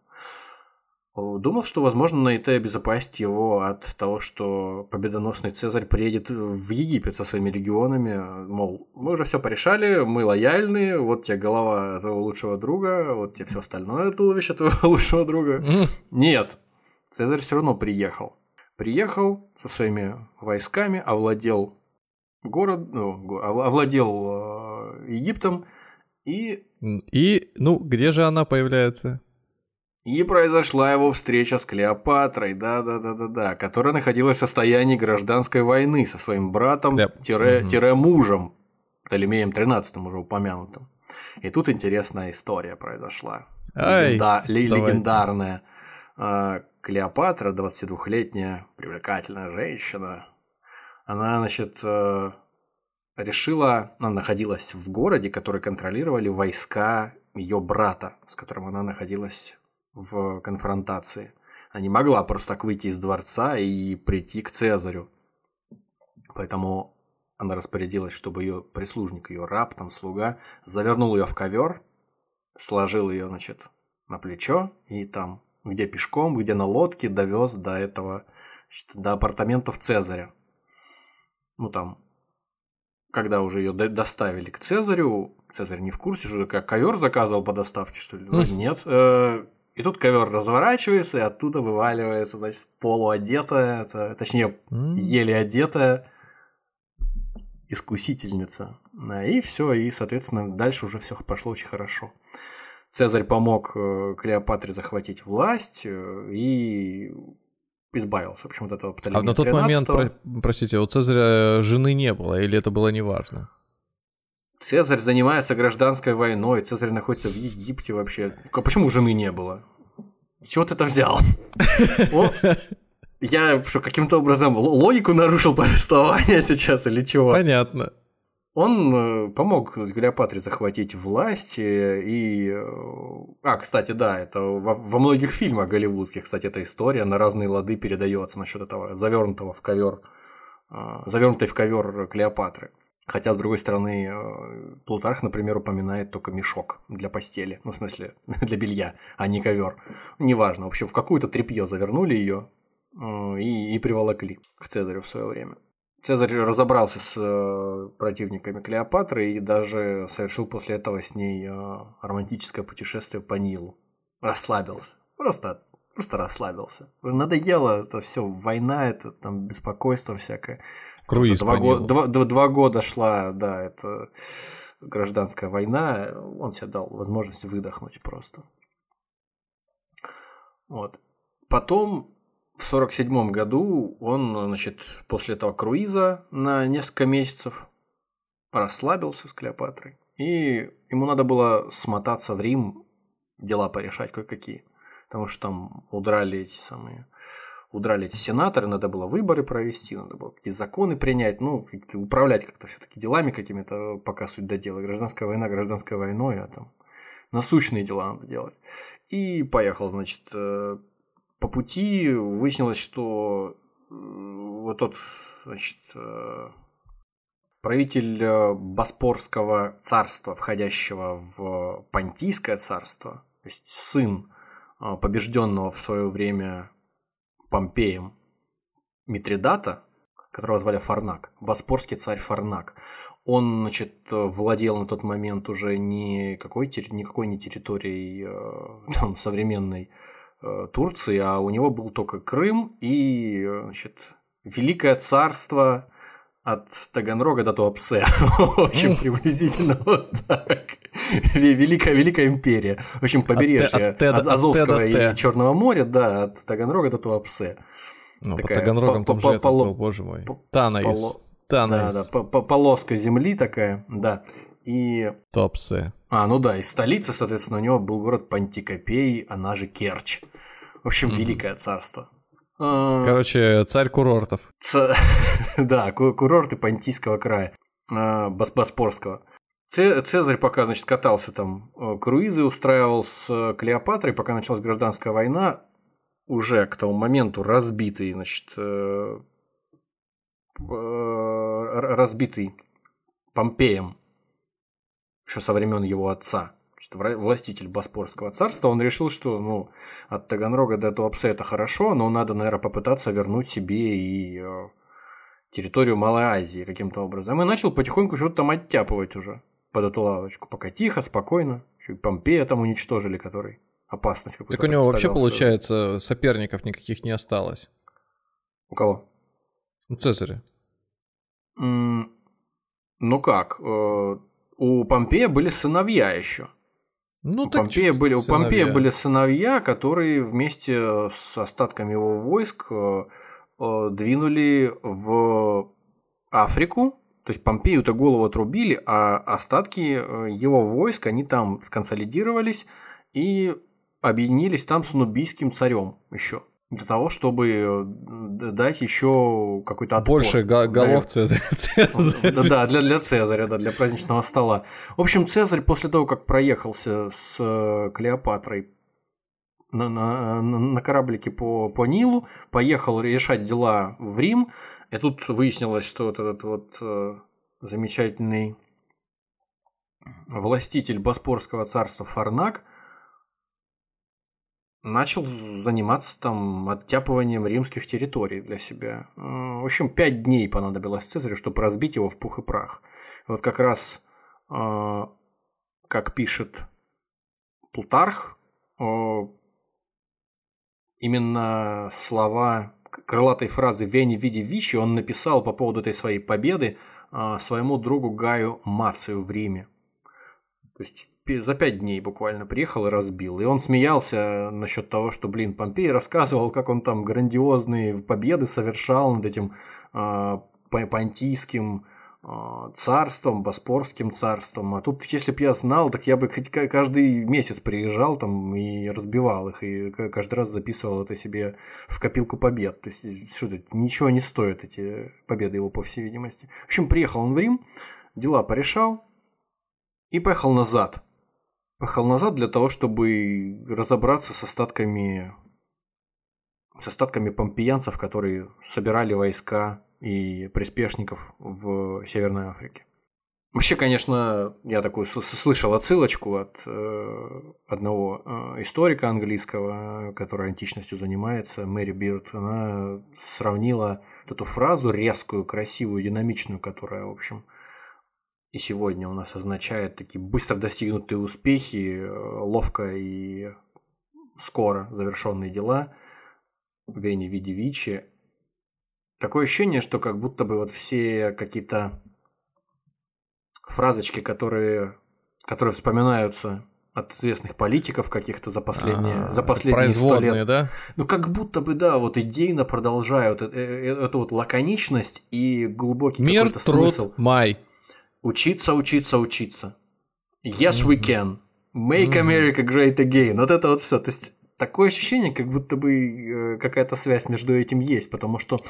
Думал, что, возможно, на это обезопасит его от того, что победоносный Цезарь приедет в Египет со своими легионами. Мол, мы уже все порешали, мы лояльны, вот тебе голова твоего лучшего друга, вот тебе все остальное туловище твоего лучшего друга. Нет, Цезарь все равно приехал приехал со своими войсками, овладел город, ну, овладел э, Египтом и... И, ну, где же она появляется? И произошла его встреча с Клеопатрой, да-да-да-да-да, которая находилась в состоянии гражданской войны со своим братом, Клеп... тире, угу. Птолемеем XIII уже упомянутым. И тут интересная история произошла. Ай, Легенда... Легендарная. Клеопатра, 22-летняя привлекательная женщина, она, значит, э, решила, она находилась в городе, который контролировали войска ее брата, с которым она находилась в конфронтации. Она не могла просто так выйти из дворца и прийти к Цезарю. Поэтому она распорядилась, чтобы ее прислужник, ее раб, там слуга, завернул ее в ковер, сложил ее, значит, на плечо и там где пешком, где на лодке довез до этого, до апартаментов Цезаря. Ну там, когда уже ее доставили к Цезарю, Цезарь не в курсе, что как ковер заказывал по доставке, что ли? Хм. Нет. Э, и тут ковер разворачивается, и оттуда вываливается, значит, полуодетая, точнее, еле одетая искусительница. И все, и, соответственно, дальше уже все пошло очень хорошо. Цезарь помог э, Клеопатре захватить власть э, и избавился, в общем, от этого Птолемея А на тот 13 момент, про, простите, у Цезаря жены не было, или это было неважно? Цезарь занимается гражданской войной, Цезарь находится в Египте вообще. Почему жены не было? С чего ты это взял? Я что, каким-то образом логику нарушил повествования сейчас или чего? Понятно. Он э, помог Клеопатре захватить власть и... Э, а, кстати, да, это во, многих фильмах голливудских, кстати, эта история на разные лады передается насчет этого завернутого в ковер, завернутой в ковер Клеопатры. Хотя, с другой стороны, э, Плутарх, например, упоминает только мешок для постели. Ну, в смысле, для белья, а не ковер. Неважно. В общем, в какую-то тряпье завернули ее и, и приволокли к Цезарю в свое время. Цезарь разобрался с э, противниками Клеопатры и даже совершил после этого с ней э, романтическое путешествие по Нилу. Расслабился. Просто, просто расслабился. Надоело это все, война, это там беспокойство всякое. Круиз два, го- два, два, два года шла, да, это гражданская война. Он себе дал возможность выдохнуть просто. Вот. Потом в 1947 году он, значит, после этого круиза на несколько месяцев расслабился с Клеопатрой. И ему надо было смотаться в Рим, дела порешать кое-какие. Потому что там удрали эти самые удрали эти сенаторы, надо было выборы провести, надо было какие-то законы принять, ну, управлять как-то все-таки делами какими-то, пока суть до дела. Гражданская война, гражданской войной, а там насущные дела надо делать. И поехал, значит, э, по пути выяснилось, что вот тот, значит, э, правитель э, Боспорского царства, входящего в Понтийское царство, то есть сын э, побежденного в свое время Помпеем Митридата, которого звали Фарнак, Боспорский царь Фарнак, он, значит, владел на тот момент уже никакой, никакой не территорией там, современной Э, Турции, а у него был только Крым и значит, Великое царство от Таганрога до Туапсе. В общем, приблизительно вот так. Великая, Великая империя. В общем, побережье от, Азовского и Черного моря, да, от Таганрога до Туапсе. Ну, по Таганрогам там же был, боже мой. Танаис. Танаис. Да, да, полоска земли такая, да. И... Туапсе. А, ну да, и столица, соответственно, у него был город Пантикопей, она же Керчь. В общем, mm-hmm. великое царство. А, Короче, царь курортов. Ц... да, курорты Понтийского края, а, Боспорского. Цезарь пока, значит, катался там, э, круизы устраивал с э, Клеопатрой, пока началась гражданская война, уже к тому моменту разбитый, значит, э, разбитый Помпеем, еще со времен его отца, властитель Боспорского царства, он решил, что ну, от Таганрога до Туапсе это хорошо, но надо, наверное, попытаться вернуть себе и э, территорию Малой Азии каким-то образом. И начал потихоньку что-то там оттяпывать уже под эту лавочку. Пока тихо, спокойно. Еще и Помпея там уничтожили, который опасность какую-то Так у него вообще, получается, соперников никаких не осталось. У кого? У Цезаря. Ну как? У Помпея были сыновья еще. Ну, у, Помпея были, у Помпея были сыновья, которые вместе с остатками его войск э, э, двинули в Африку. То есть Помпею-то голову отрубили, а остатки э, его войск, они там сконсолидировались и объединились там с нубийским царем еще для того, чтобы э, дать еще какой-то отпор. Больше го- голов Цезаря. Да, для, для Цезаря, да, для праздничного стола. В общем, Цезарь после того, как проехался с э, Клеопатрой на, на, на кораблике по, по Нилу, поехал решать дела в Рим, и тут выяснилось, что вот этот вот э, замечательный властитель Боспорского царства Фарнак – начал заниматься там оттяпыванием римских территорий для себя. Э, в общем, пять дней понадобилось Цезарю, чтобы разбить его в пух и прах. вот как раз, э, как пишет Плутарх, э, именно слова крылатой фразы «Вени види вичи» он написал по поводу этой своей победы своему другу Гаю Мацию в Риме. То есть за пять дней буквально приехал и разбил. И он смеялся насчет того, что, блин, Помпей рассказывал, как он там грандиозные победы совершал над этим э, понтийским а, царством, Боспорским царством. А тут, если бы я знал, так я бы хоть каждый месяц приезжал там и разбивал их, и каждый раз записывал это себе в копилку побед. То есть, что это, ничего не стоит эти победы его, по всей видимости. В общем, приехал он в Рим, дела порешал и поехал назад. Поехал назад для того, чтобы разобраться с остатками с остатками помпеянцев, которые собирали войска и приспешников в Северной Африке. Вообще, конечно, я такую слышал отсылочку от э, одного э, историка английского, который античностью занимается, Мэри Бирд. Она сравнила вот эту фразу резкую, красивую, динамичную, которая, в общем, и сегодня у нас означает такие быстро достигнутые успехи, э, ловко и скоро завершенные дела. Вени Види Вичи Такое ощущение, что как будто бы вот все какие-то фразочки, которые, которые вспоминаются от известных политиков каких-то за последние, а, за последние сто лет. да? Ну, как будто бы, да, вот идейно продолжают эту, э, эту вот лаконичность и глубокий Мир, какой-то труд, смысл. май. Учиться, учиться, учиться. Yes, we can. Make America great again. Вот это вот все. То есть такое ощущение, как будто бы э, какая-то связь между этим есть, потому что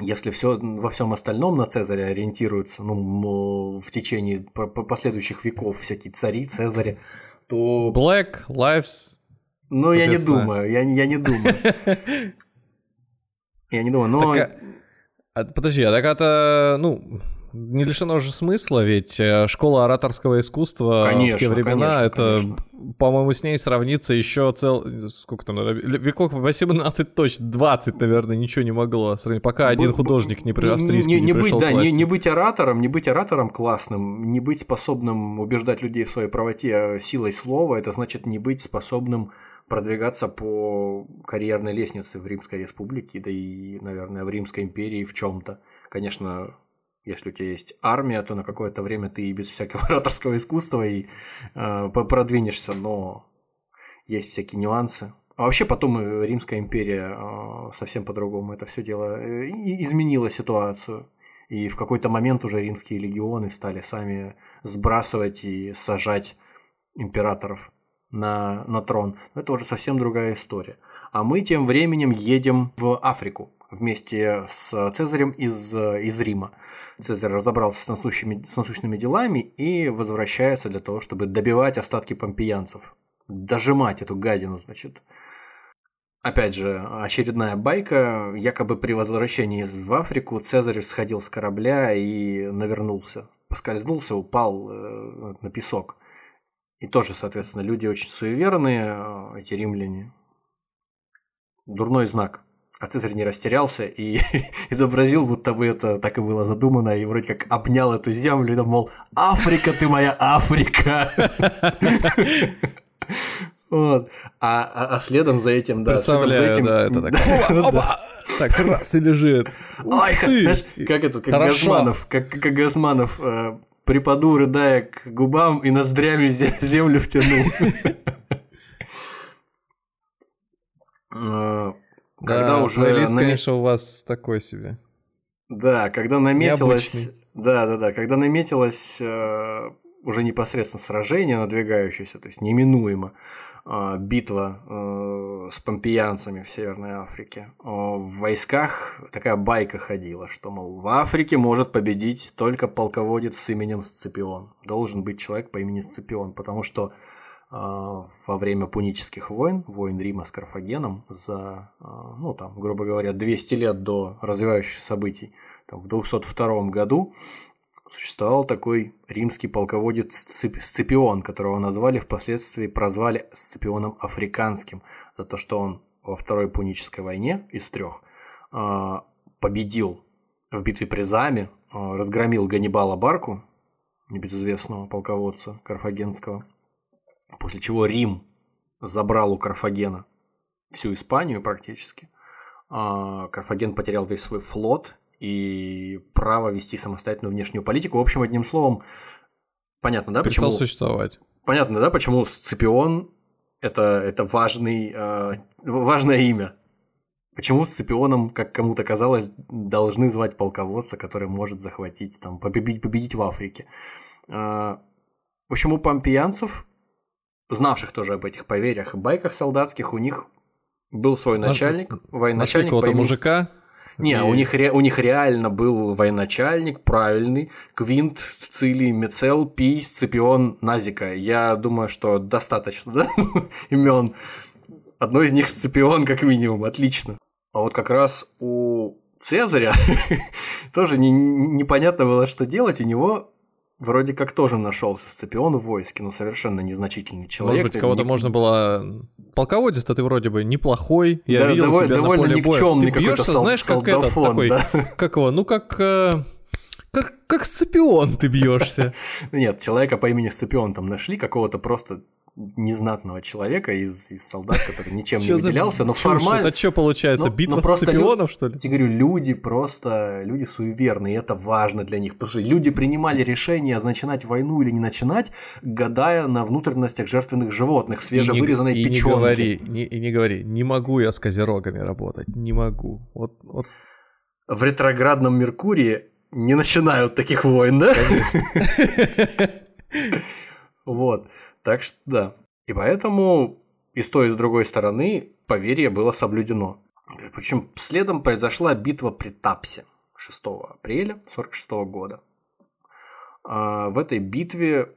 если все во всем остальном на Цезаря ориентируется, ну, в течение последующих веков всякие цари, Цезари, то... Black Lives... Ну, я не думаю, я, я не думаю. Я не думаю, но... Так, а, подожди, а так это, ну, не лишено же смысла, ведь э, школа ораторского искусства конечно, в те времена, конечно, это, конечно. по-моему, с ней сравнится еще цел... Сколько там, веков 18 точно, 20, наверное, ничего не могло сравнить, пока один художник не при... австрийский не, не, не, быть, да, не, не быть оратором, не быть оратором классным, не быть способным убеждать людей в своей правоте силой слова, это значит не быть способным продвигаться по карьерной лестнице в Римской Республике, да и, наверное, в Римской империи в чем-то. Конечно, если у тебя есть армия, то на какое-то время ты и без всякого ораторского искусства и э, продвинешься, но есть всякие нюансы. А вообще потом Римская империя э, совсем по-другому это все дело э, изменила ситуацию. И в какой-то момент уже римские легионы стали сами сбрасывать и сажать императоров на, на трон. Это уже совсем другая история. А мы тем временем едем в Африку вместе с Цезарем из, из Рима. Цезарь разобрался с, насущими, с насущными делами и возвращается для того, чтобы добивать остатки помпеянцев. Дожимать эту гадину, значит. Опять же, очередная байка. Якобы при возвращении в Африку Цезарь сходил с корабля и навернулся. Поскользнулся, упал э, на песок. И тоже, соответственно, люди очень суеверные, э, эти римляне. Дурной знак. А Цезарь не растерялся и изобразил, будто бы это так и было задумано, и вроде как обнял эту землю, и там, мол, Африка, ты моя Африка. Вот. А, а, а следом за этим, да, следом за этим... да, это так. Да. Так, раз и лежит. Ой, знаешь, как это, как Хорошо. Газманов, как, как Газманов э, припаду, рыдая к губам и ноздрями землю втянул. Когда да, уже... Плейлист, нам... конечно, у вас такой себе. Да, когда наметилось... Необычный. Да, да, да. Когда наметилось э, уже непосредственно сражение надвигающееся, то есть неминуемо, э, битва э, с помпеянцами в Северной Африке, э, в войсках такая байка ходила, что, мол, в Африке может победить только полководец с именем Сципион. Должен быть человек по имени Сципион, потому что во время пунических войн, войн Рима с Карфагеном, за, а, ну там, грубо говоря, 200 лет до развивающихся событий, там, в 202 году существовал такой римский полководец Сципион, которого назвали впоследствии, прозвали Сципионом Африканским, за то, что он во Второй Пунической войне из трех а, победил в битве при Заме, разгромил Ганнибала Барку, небезызвестного полководца карфагенского, После чего Рим забрал у Карфагена всю Испанию практически. А, Карфаген потерял весь свой флот и право вести самостоятельную внешнюю политику. В общем, одним словом, понятно, да, почему... существовать. Понятно, да, почему Сципион это, это важный, э, важное имя. Почему Сципионом, как кому-то казалось, должны звать полководца, который может захватить, там, победить, победить в Африке? А, в общем, у помпеянцев, знавших тоже об этих поверьях и байках солдатских, у них был свой начальник, военачальник. Нашли какого-то мужика? Не, и... у, них, у них реально был военачальник, правильный, Квинт, Цилий, Мецел, Пий, Сципион, Назика. Я думаю, что достаточно да? имен. Одно из них Сципион, как минимум, отлично. А вот как раз у Цезаря тоже не, непонятно было, что делать. У него вроде как тоже нашелся Сципион в войске, но совершенно незначительный человек. Может быть, кого-то не... можно было... Полководец-то ты вроде бы неплохой, я да, видел довольно, тебя довольно на поле боя. Ты бьешься, сол- знаешь, как этот такой... Да? Как его? Ну, как... Э, как, как Сципион ты бьешься. Нет, человека по имени Сципион там нашли, какого-то просто незнатного человека из, из солдат, который ничем не выделялся, но формально... Это что получается, битва с Сципионом, что ли? Я говорю, люди просто, люди суеверные, и это важно для них, потому что люди принимали решение начинать войну или не начинать, гадая на внутренностях жертвенных животных, свежевырезанной и не, и печенки. Не говори, не, и не говори, не могу я с козерогами работать, не могу. Вот, вот. В ретроградном Меркурии не начинают таких войн, да? Вот. Так что да. И поэтому и с той, и с другой стороны поверье было соблюдено. Причем следом произошла битва при Тапсе 6 апреля 1946 года. А в этой битве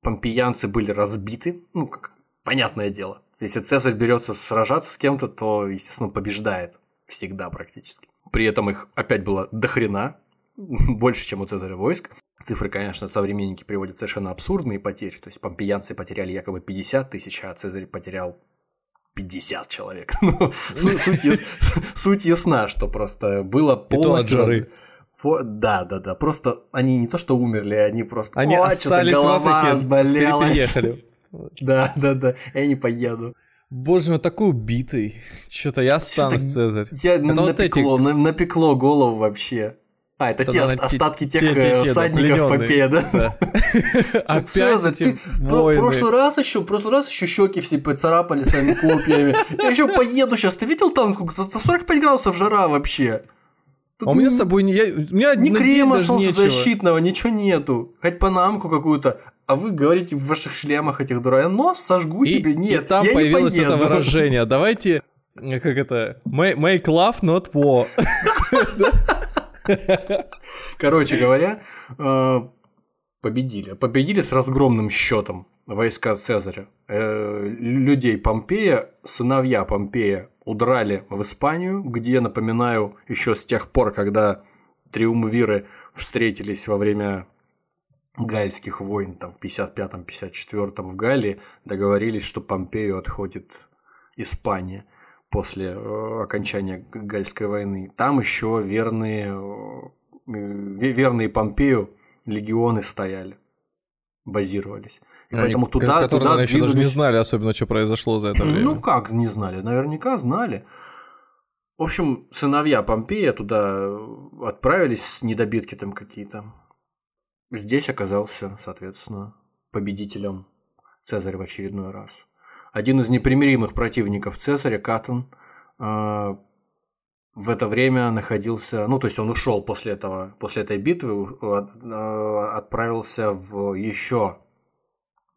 помпеянцы были разбиты, ну, как, понятное дело. Если Цезарь берется сражаться с кем-то, то, естественно, побеждает всегда практически. При этом их опять было дохрена, больше, чем у Цезаря войск. Цифры, конечно, современники приводят совершенно абсурдные потери. То есть помпеянцы потеряли якобы 50 тысяч, а Цезарь потерял 50 человек. Ну, суть, яс... суть ясна, что просто было полностью... Фо... Да, да, да. Просто они не то что умерли, они просто... Они О, остались голова в Африке, разболелась. переехали. Да, да, да. Я не поеду. Боже мой, такой убитый. Что-то я останусь, Цезарь. Я напекло, напекло голову вообще. А, это те остатки тех те, те, те, всадников Попея, да? Опять в прошлый раз еще, прошлый раз еще щеки все поцарапали своими копьями. Я еще поеду сейчас. Ты видел там сколько? 145 градусов жара вообще. а у меня с собой не, я, у меня ни крема солнцезащитного, ничего нету. Хоть панамку какую-то. А вы говорите в ваших шлемах этих дурак, нос сожгу и, себе. Нет, и там я появилось не это выражение. Давайте, как это, make love, not war. Короче говоря, э, победили. Победили с разгромным счетом войска Цезаря. Э, людей Помпея, сыновья Помпея удрали в Испанию, где, напоминаю, еще с тех пор, когда триумвиры встретились во время гальских войн, там, в 55-54 в Галлии, договорились, что Помпею отходит Испания – после э, окончания Гальской войны. Там еще верные, э, верные Помпею легионы стояли, базировались. И Они, поэтому туда, которые, туда наверное, еще даже не знали особенно, что произошло за это время. Ну как не знали? Наверняка знали. В общем, сыновья Помпея туда отправились с недобитки там какие-то. Здесь оказался, соответственно, победителем Цезарь в очередной раз один из непримиримых противников Цезаря, Катон, э, в это время находился, ну, то есть он ушел после этого, после этой битвы, э, отправился в еще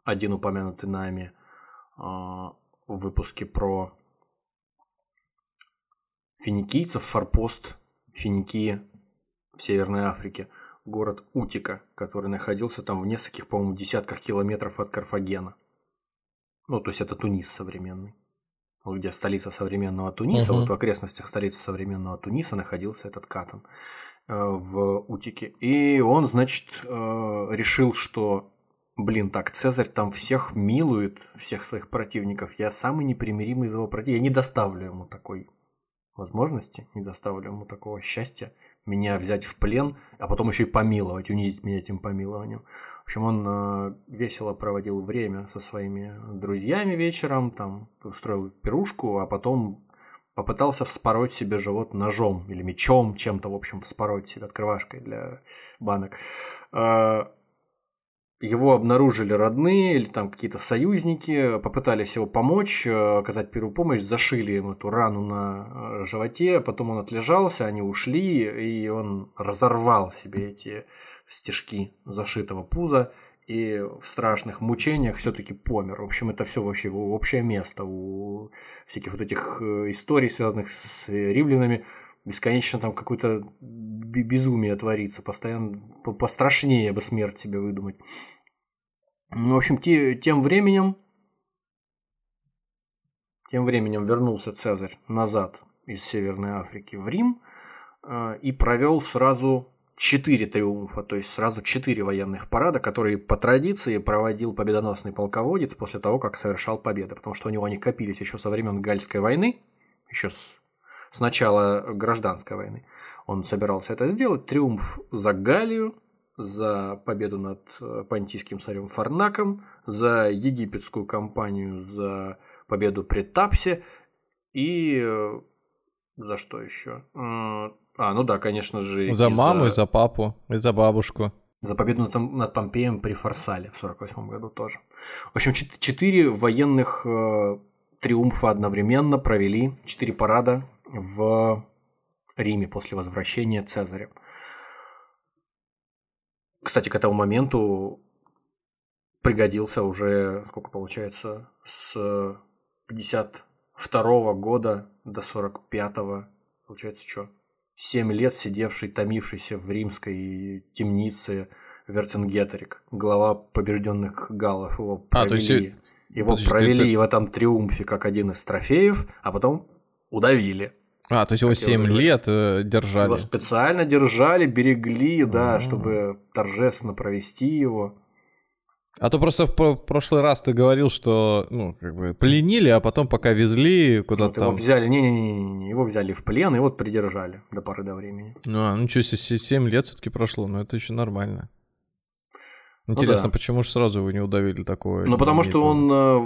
один упомянутый нами э, в выпуске про финикийцев, форпост Финикии в Северной Африке, город Утика, который находился там в нескольких, по-моему, десятках километров от Карфагена. Ну, то есть это Тунис современный. Где столица современного Туниса, угу. вот в окрестностях столицы современного Туниса находился этот Катан э, в Утике. И он, значит, э, решил, что, блин, так, Цезарь там всех милует, всех своих противников. Я самый непримиримый из его противников. Я не доставлю ему такой возможности, не доставлю ему такого счастья меня взять в плен, а потом еще и помиловать, унизить меня этим помилованием. Общем, он э, весело проводил время со своими друзьями вечером, там устроил пирушку, а потом попытался вспороть себе живот ножом или мечом, чем-то, в общем, вспороть себе открывашкой для банок. Э, его обнаружили родные или там какие-то союзники, попытались его помочь, э, оказать первую помощь, зашили ему эту рану на животе, потом он отлежался, они ушли, и он разорвал себе эти стежки зашитого пуза и в страшных мучениях все-таки помер. В общем, это все вообще его общее место у всяких вот этих э, историй, связанных с римлянами. Бесконечно там какое-то безумие творится, постоянно пострашнее бы смерть себе выдумать. Ну, в общем, те, тем временем тем временем вернулся Цезарь назад из Северной Африки в Рим э, и провел сразу четыре триумфа, то есть сразу четыре военных парада, которые по традиции проводил победоносный полководец после того, как совершал победы, потому что у него они копились еще со времен Гальской войны, еще с, с начала гражданской войны. Он собирался это сделать. Триумф за Галлию, за победу над э, понтийским царем Фарнаком, за египетскую кампанию, за победу при Тапсе и э, за что еще? А, ну да, конечно же. За маму, за... и за папу, и за бабушку. За победу над, над Помпеем при Фарсале в 48 году тоже. В общем, четыре военных э, триумфа одновременно провели, четыре парада в Риме после возвращения Цезаря. Кстати, к этому моменту пригодился уже, сколько получается, с 52 года до 45 получается, что? Семь лет сидевший, томившийся в римской темнице Верцингеторик, глава побежденных галлов, его провели, а, то есть... его Подожди, провели ты... в этом триумфе как один из трофеев, а потом удавили. А, то есть его 7 лет э, держали. Его специально держали, берегли, да, А-а-а. чтобы торжественно провести его. А то просто в прошлый раз ты говорил, что, ну, как бы пленили, а потом пока везли куда-то вот там. Его взяли, не-не-не, его взяли в плен и вот придержали до поры до времени. Ну, а, ну что, 7 лет все-таки прошло, но это еще нормально. Интересно, ну, да. почему же сразу его не удавили такое? Ну, потому что он э,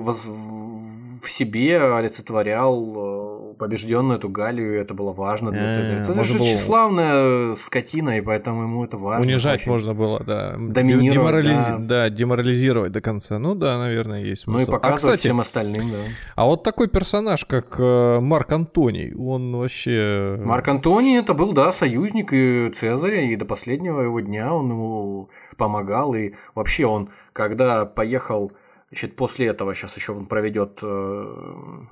себе олицетворял э, побежденную эту Галию, и это было важно для Цезаря. Цезарь же было... тщеславная скотина, и поэтому ему это важно. Унижать очень. можно было, да. Доминировать, Деморализ... да. да. деморализировать до конца. Ну да, наверное, есть смысл. Ну и показывать а, кстати, всем остальным, да. А вот такой персонаж, как э, Марк Антоний, он вообще... Марк Антоний это был, да, союзник и Цезаря, и до последнего его дня он ему помогал, и Вообще он, когда поехал, значит, после этого, сейчас еще он проведет, э,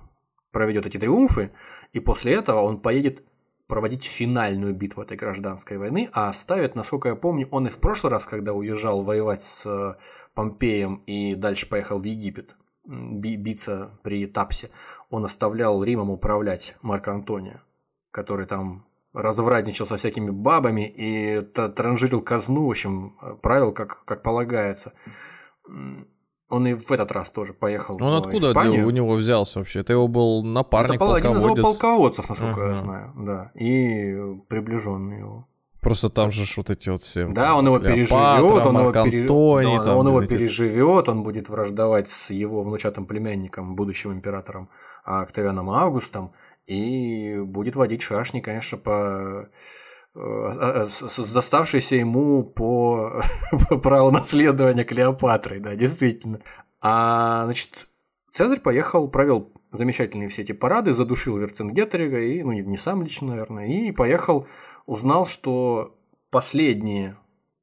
проведет эти триумфы, и после этого он поедет проводить финальную битву этой гражданской войны, а оставит, насколько я помню, он и в прошлый раз, когда уезжал воевать с э, Помпеем и дальше поехал в Египет биться при Тапсе, он оставлял Римом управлять Марка Антония, который там развратничал со всякими бабами и транжирил казну, в общем, правил как, как полагается. Он и в этот раз тоже поехал Он в откуда Испанию. у него взялся вообще? Это его был напарник, Это один из его полководцев, насколько ага. я знаю, да, и приближенный его. Просто там же вот эти вот все. Да, он его переживет, он, его, пере... да, он, его переживет, он будет враждовать с его внучатым племянником, будущим императором Октавианом Августом, и будет водить шашни, конечно, по э, а, с доставшейся ему по, праву наследования Клеопатрой, да, действительно. А, значит, Цезарь поехал, провел замечательные все эти парады, задушил Верцингеторига, и, ну, не, сам лично, наверное, и поехал, узнал, что последние,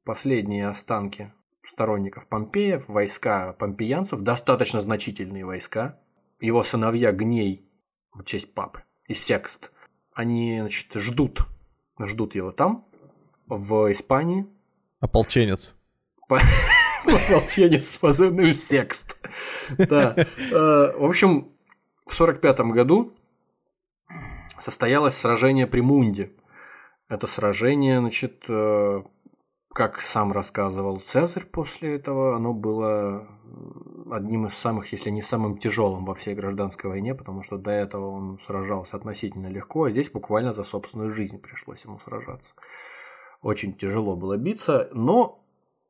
последние останки сторонников Помпея, войска помпеянцев, достаточно значительные войска, его сыновья Гней в честь папы, и Секст, они, значит, ждут, ждут его там, в Испании. Ополченец. Ополченец с позывным Секст. Да. Э, в общем, в 45 году состоялось сражение при Мунде. Это сражение, значит, э, как сам рассказывал Цезарь после этого, оно было одним из самых, если не самым тяжелым во всей гражданской войне, потому что до этого он сражался относительно легко, а здесь буквально за собственную жизнь пришлось ему сражаться. Очень тяжело было биться, но,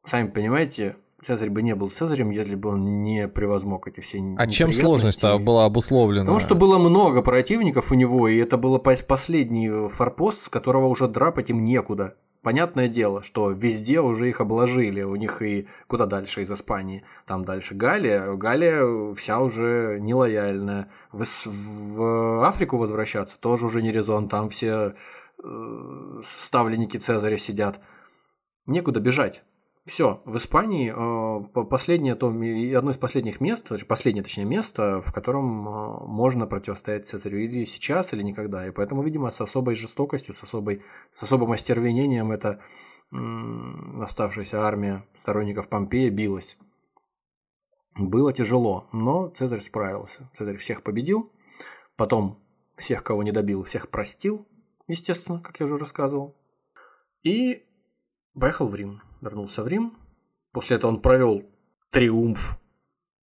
сами понимаете, Цезарь бы не был Цезарем, если бы он не превозмог эти все А чем сложность-то была обусловлена? Потому что было много противников у него, и это был последний форпост, с которого уже драпать им некуда. Понятное дело, что везде уже их обложили. У них и куда дальше из Испании? Там дальше Галия. Галия вся уже нелояльная. В, в Африку возвращаться тоже уже не резон. Там все э, ставленники Цезаря сидят. Некуда бежать. Все, в Испании э, последнее, то, одно из последних мест, последнее, точнее, место, в котором э, можно противостоять Цезарю или сейчас, или никогда. И поэтому, видимо, с особой жестокостью, с, особой, с особым остервенением эта оставшаяся армия сторонников Помпея билась. Было тяжело, но Цезарь справился. Цезарь всех победил, потом всех, кого не добил, всех простил, естественно, как я уже рассказывал, и поехал в Рим вернулся в Рим. После этого он провел триумф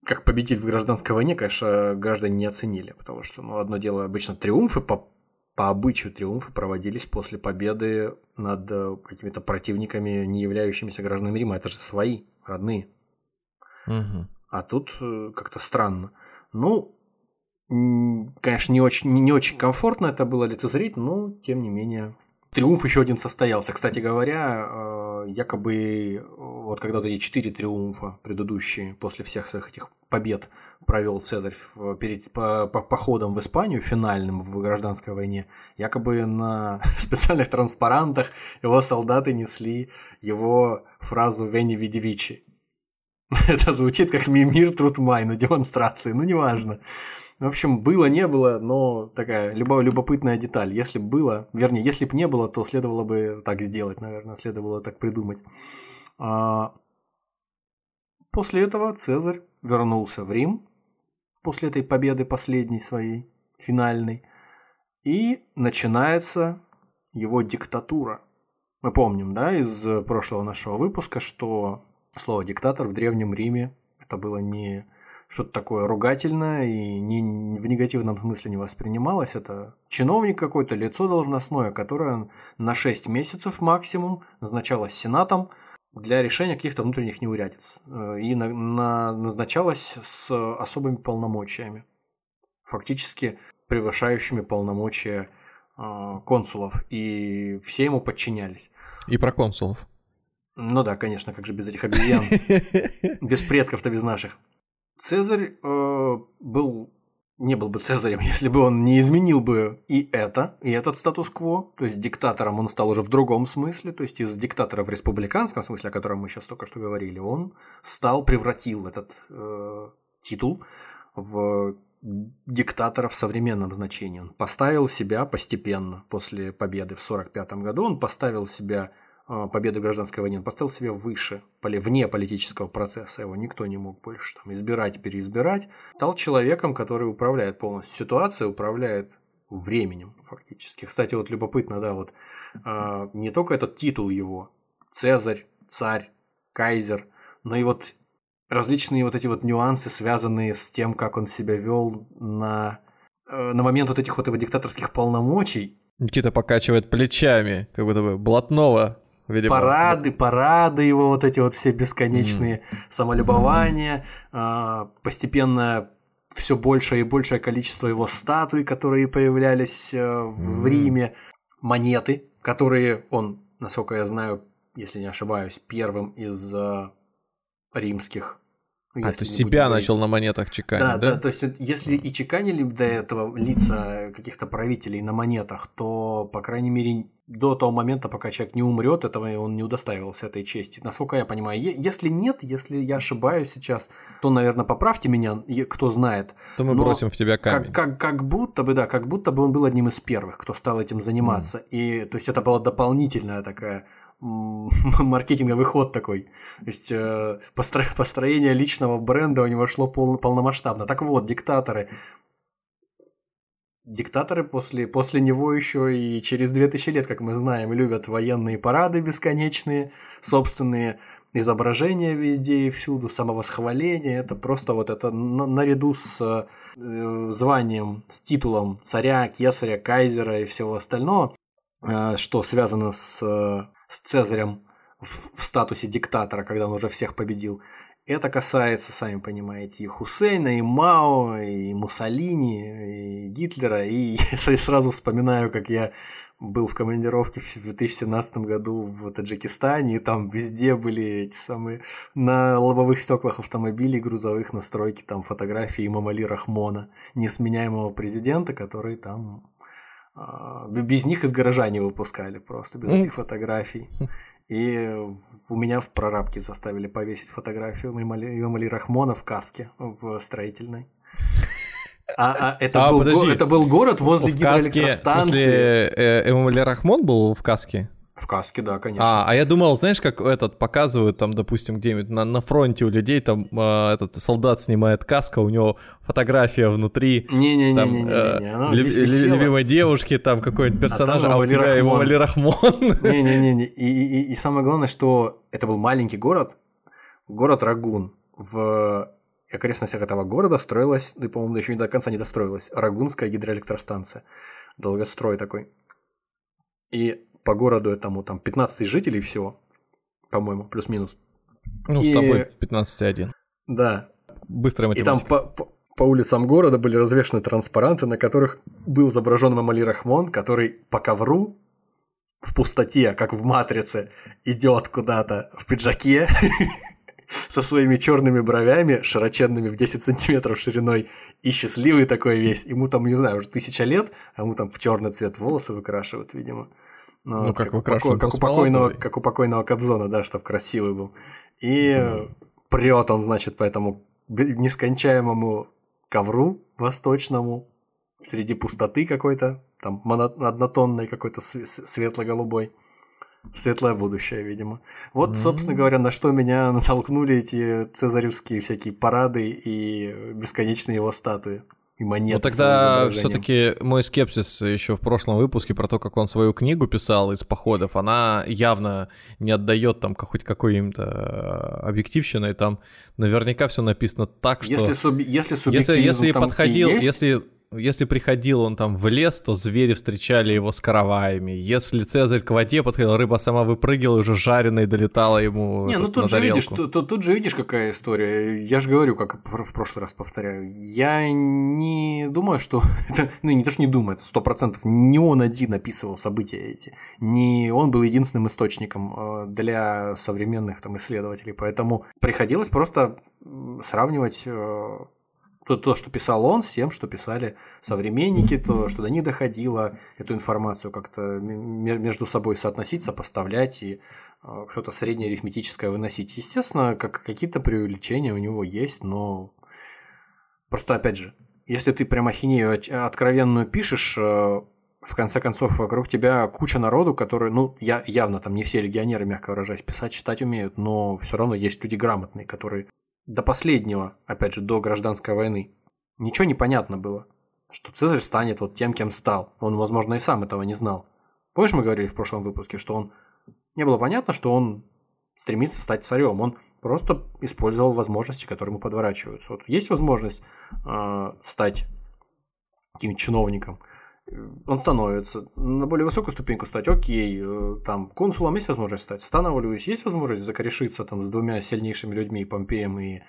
как победитель в гражданской войне, конечно, граждане не оценили, потому что, ну, одно дело, обычно триумфы по, по обычаю триумфы проводились после победы над э, какими-то противниками, не являющимися гражданами Рима. Это же свои, родные. Угу. А тут э, как-то странно. Ну, конечно, не очень, не очень комфортно это было лицезреть, но тем не менее Триумф еще один состоялся. Кстати говоря, э, якобы вот когда эти четыре триумфа предыдущие после всех своих этих побед провел Цезарь перед по, по, походом в Испанию, финальным в гражданской войне, якобы на специальных транспарантах его солдаты несли его фразу «Вени Видевичи». Это звучит как «Мимир Трутмай» на демонстрации, ну неважно. В общем, было, не было, но такая любопытная деталь. Если бы было, вернее, если бы не было, то следовало бы так сделать, наверное, следовало так придумать. А... После этого Цезарь вернулся в Рим, после этой победы последней своей, финальной, и начинается его диктатура. Мы помним, да, из прошлого нашего выпуска, что слово «диктатор» в Древнем Риме это было не что-то такое ругательное и не, в негативном смысле не воспринималось. Это чиновник какой-то, лицо должностное, которое на 6 месяцев максимум назначалось Сенатом для решения каких-то внутренних неурядиц. Э, и на, на, назначалось с особыми полномочиями, фактически превышающими полномочия э, консулов, и все ему подчинялись. И про консулов. Ну да, конечно, как же без этих обезьян. Без предков-то, без наших. Цезарь э, был не был бы Цезарем, если бы он не изменил бы и это, и этот статус-кво. То есть диктатором он стал уже в другом смысле, то есть из диктатора в республиканском смысле, о котором мы сейчас только что говорили, он стал, превратил этот э, титул в диктатора в современном значении. Он поставил себя постепенно после победы в 1945 году, он поставил себя а, победы в гражданской войне, он поставил себя выше, вне политического процесса, его никто не мог больше там, избирать, переизбирать, стал человеком, который управляет полностью ситуацией, управляет временем фактически. Кстати, вот любопытно, да, вот а, не только этот титул его, Цезарь, царь, кайзер, но и вот различные вот эти вот нюансы, связанные с тем, как он себя вел на, э, на момент вот этих вот его диктаторских полномочий. Никита покачивает плечами, как будто бы блатного Видимо. Парады, парады его вот эти вот все бесконечные mm. самолюбования, mm. постепенно все большее и большее количество его статуй, которые появлялись э, в mm. Риме, монеты, которые он, насколько я знаю, если не ошибаюсь, первым из э, римских а, то себя начал на монетах чеканить, да, да? Да, то есть если и чеканили до этого лица каких-то правителей на монетах, то, по крайней мере, до того момента, пока человек не умрет, этого он не удостаивался этой чести. Насколько я понимаю. Если нет, если я ошибаюсь сейчас, то, наверное, поправьте меня, кто знает. То мы Но бросим в тебя камень. Как, как, как будто бы, да, как будто бы он был одним из первых, кто стал этим заниматься. Mm. И то есть это была дополнительная такая маркетинговый ход такой. То есть э, построение личного бренда у него шло пол, полномасштабно. Так вот, диктаторы. Диктаторы после, после него еще и через 2000 лет, как мы знаем, любят военные парады бесконечные, собственные изображения везде и всюду, самовосхваление. Это просто вот это наряду с э, званием, с титулом царя, кесаря, кайзера и всего остального, э, что связано с с Цезарем в, в статусе диктатора, когда он уже всех победил. Это касается, сами понимаете, и Хусейна, и Мао, и Муссолини, и Гитлера. И я сразу вспоминаю, как я был в командировке в 2017 году в Таджикистане, и там везде были эти самые на лобовых стеклах автомобилей грузовых настройки, там фотографии Мамали Рахмона, несменяемого президента, который там без них из гаража не выпускали просто, без этих фотографий. И у меня в прорабке заставили повесить фотографию Имамали Рахмона в каске в строительной. А, а, это, а, был подожди. Го- это был город возле в гидроэлектростанции. Каске, в смысле, э, Эмамали Рахмон был в каске? В каске, да, конечно. А, а я думал, знаешь, как этот показывают там, допустим, где-нибудь на, на фронте у людей, там э, этот солдат снимает каска, у него фотография внутри. Не-не-не-не-не. Э, любимой девушки, там какой-нибудь персонаж, а, а у тебя его Али Рахмон. Не-не-не. И, и, и самое главное, что это был маленький город, город Рагун. В окрестностях этого города строилась, ну и, по-моему, еще не до конца не достроилась, Рагунская гидроэлектростанция. Долгострой такой. И по городу этому там 15 жителей всего, по-моему, плюс-минус. Ну, и... с тобой 15,1. Да. Быстрая математика. И там по, по, по улицам города были развешаны транспаранты, на которых был изображен Мамали Рахмон, который по ковру в пустоте, как в «Матрице», идет куда-то в пиджаке со своими черными бровями, широченными в 10 сантиметров шириной, и счастливый такой весь. Ему там, не знаю, уже тысяча лет, а ему там в черный цвет волосы выкрашивают, видимо. Ну, ну как, как, как, как, у покойного, как у покойного Кобзона, да, чтобы красивый был. И mm. прет он, значит, по этому нескончаемому ковру восточному, среди пустоты какой-то, там однотонной какой-то светло-голубой. Светлое будущее, видимо. Вот, mm-hmm. собственно говоря, на что меня натолкнули эти цезаревские всякие парады и бесконечные его статуи и монеты. Ну тогда все-таки мой скепсис еще в прошлом выпуске про то, как он свою книгу писал из походов, она явно не отдает там хоть какой-то э, объективщиной, там наверняка все написано так, что... Если, суб... если Если, если подходил, если если приходил он там в лес, то звери встречали его с караваями. Если Цезарь к воде подходил, рыба сама выпрыгивала, уже жареной долетала ему Не, ну тут же, видишь, тут, тут же видишь, какая история. Я же говорю, как в прошлый раз повторяю. Я не думаю, что... Это, ну, не то, что не думаю, это сто процентов. Не он один описывал события эти. Не он был единственным источником э, для современных там, исследователей. Поэтому приходилось просто сравнивать э, то, то, что писал он, с тем, что писали современники, то, что до них доходило, эту информацию как-то между собой соотносить, сопоставлять и э, что-то среднее арифметическое выносить. Естественно, как, какие-то преувеличения у него есть, но просто, опять же, если ты прям ахинею откровенную пишешь, э, в конце концов, вокруг тебя куча народу, которые, ну, я, явно там не все легионеры, мягко выражаясь, писать, читать умеют, но все равно есть люди грамотные, которые до последнего, опять же, до гражданской войны, ничего не понятно было, что Цезарь станет вот тем, кем стал. Он, возможно, и сам этого не знал. Помнишь, мы говорили в прошлом выпуске, что он не было понятно, что он стремится стать царем. Он просто использовал возможности, которые ему подворачиваются. Вот есть возможность э, стать каким-то чиновником, он становится. На более высокую ступеньку стать, окей, э, там, консулом есть возможность стать, становлюсь, есть возможность закорешиться там с двумя сильнейшими людьми, Помпеем и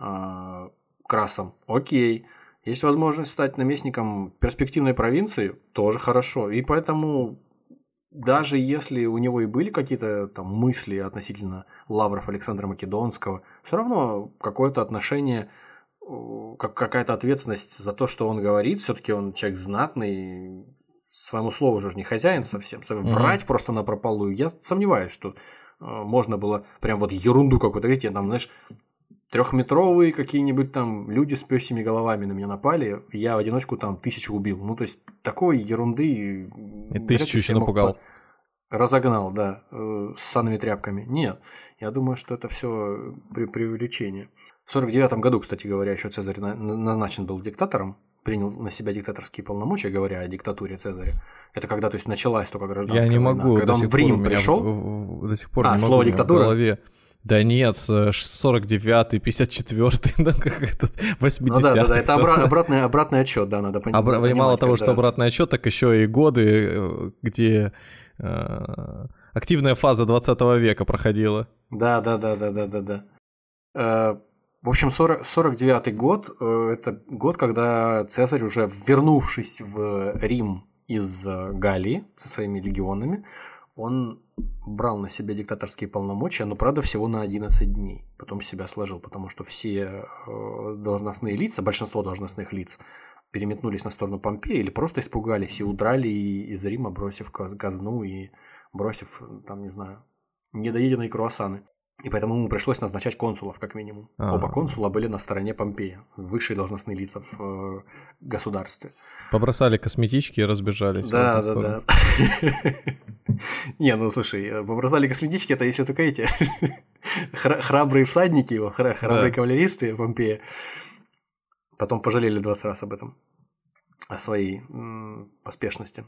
э, Красом, окей. Есть возможность стать наместником перспективной провинции, тоже хорошо. И поэтому даже если у него и были какие-то там мысли относительно лавров Александра Македонского, все равно какое-то отношение как какая-то ответственность за то, что он говорит. Все-таки он человек знатный, своему слову же не хозяин совсем. Врать mm-hmm. просто на прополую. Я сомневаюсь, что э, можно было прям вот ерунду какую-то говорить. Я там, знаешь, трехметровые какие-нибудь там люди с пёсими головами на меня напали, я в одиночку там тысячу убил. Ну, то есть, такой ерунды... И тысячу еще напугал. Разогнал, да, э, с санными тряпками. Нет, я думаю, что это все при преувеличение. В 49 году, кстати говоря, еще Цезарь назначен был диктатором, принял на себя диктаторские полномочия, говоря о диктатуре Цезаря. Это когда, то есть, началась только гражданская Я не война. могу. Когда он в Рим пришел. До сих пор а, не слово могу диктатура? в голове. Да нет, 49-й, 54-й, ну как этот 80-й. Ну да, да, да, это обра- обратный, обратный отчет, да, надо понимать. Обра- мало того, что раз. обратный отчет, так еще и годы, э, где э, активная фаза 20 века проходила. Да, да, да, да, да, да, да. В общем, 40, 49 год э, – это год, когда Цезарь, уже вернувшись в Рим из э, Галлии со своими легионами, он брал на себя диктаторские полномочия, но, правда, всего на 11 дней. Потом себя сложил, потому что все э, должностные лица, большинство должностных лиц, переметнулись на сторону Помпея или просто испугались и удрали из Рима, бросив казну и бросив, там, не знаю, недоеденные круассаны. И поэтому ему пришлось назначать консулов, как минимум. А-а-а. Оба консула были на стороне Помпея, высшие должностные лица в э, государстве. Побросали косметички и разбежались. Да, да, да. Не, ну слушай, э, побросали косметички, это если только эти храбрые всадники его, храбрые кавалеристы Помпея. Потом пожалели 20 раз об этом, о своей поспешности.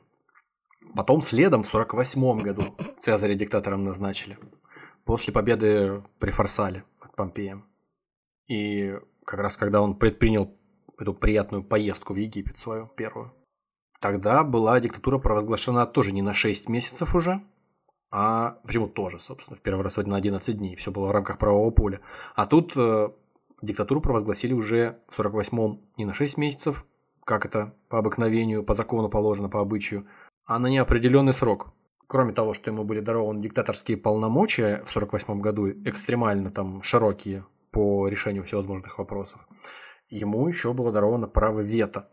Потом следом в 48 году Цезаря диктатором назначили после победы при Фарсале от Помпея. И как раз когда он предпринял эту приятную поездку в Египет свою первую, тогда была диктатура провозглашена тоже не на 6 месяцев уже, а почему тоже, собственно, в первый раз на 11 дней, все было в рамках правового поля. А тут э, диктатуру провозгласили уже в 48-м не на 6 месяцев, как это по обыкновению, по закону положено, по обычаю, а на неопределенный срок кроме того, что ему были дарованы диктаторские полномочия в 1948 году, экстремально там широкие по решению всевозможных вопросов, ему еще было даровано право вето.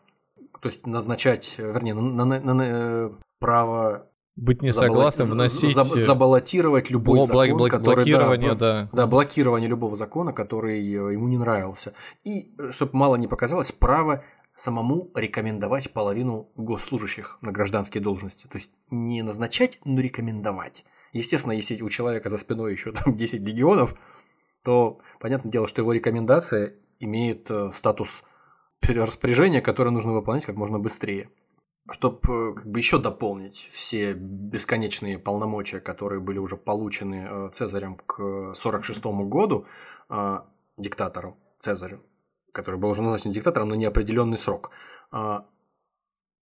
То есть назначать, вернее, на, на, на, на, э, право быть не согласным, вносить... Заб, забаллотировать любой блок, закон, блок, который... Блокирование, да, да. Да, блокирование любого закона, который э, ему не нравился. И, э, чтобы мало не показалось, право самому рекомендовать половину госслужащих на гражданские должности. То есть не назначать, но рекомендовать. Естественно, если у человека за спиной еще там 10 легионов, то понятное дело, что его рекомендация имеет э, статус распоряжения, которое нужно выполнять как можно быстрее. Чтобы э, как бы еще дополнить все бесконечные полномочия, которые были уже получены э, Цезарем к 1946 году, диктатору Цезарю, который был уже назначен диктатором на неопределенный срок. А,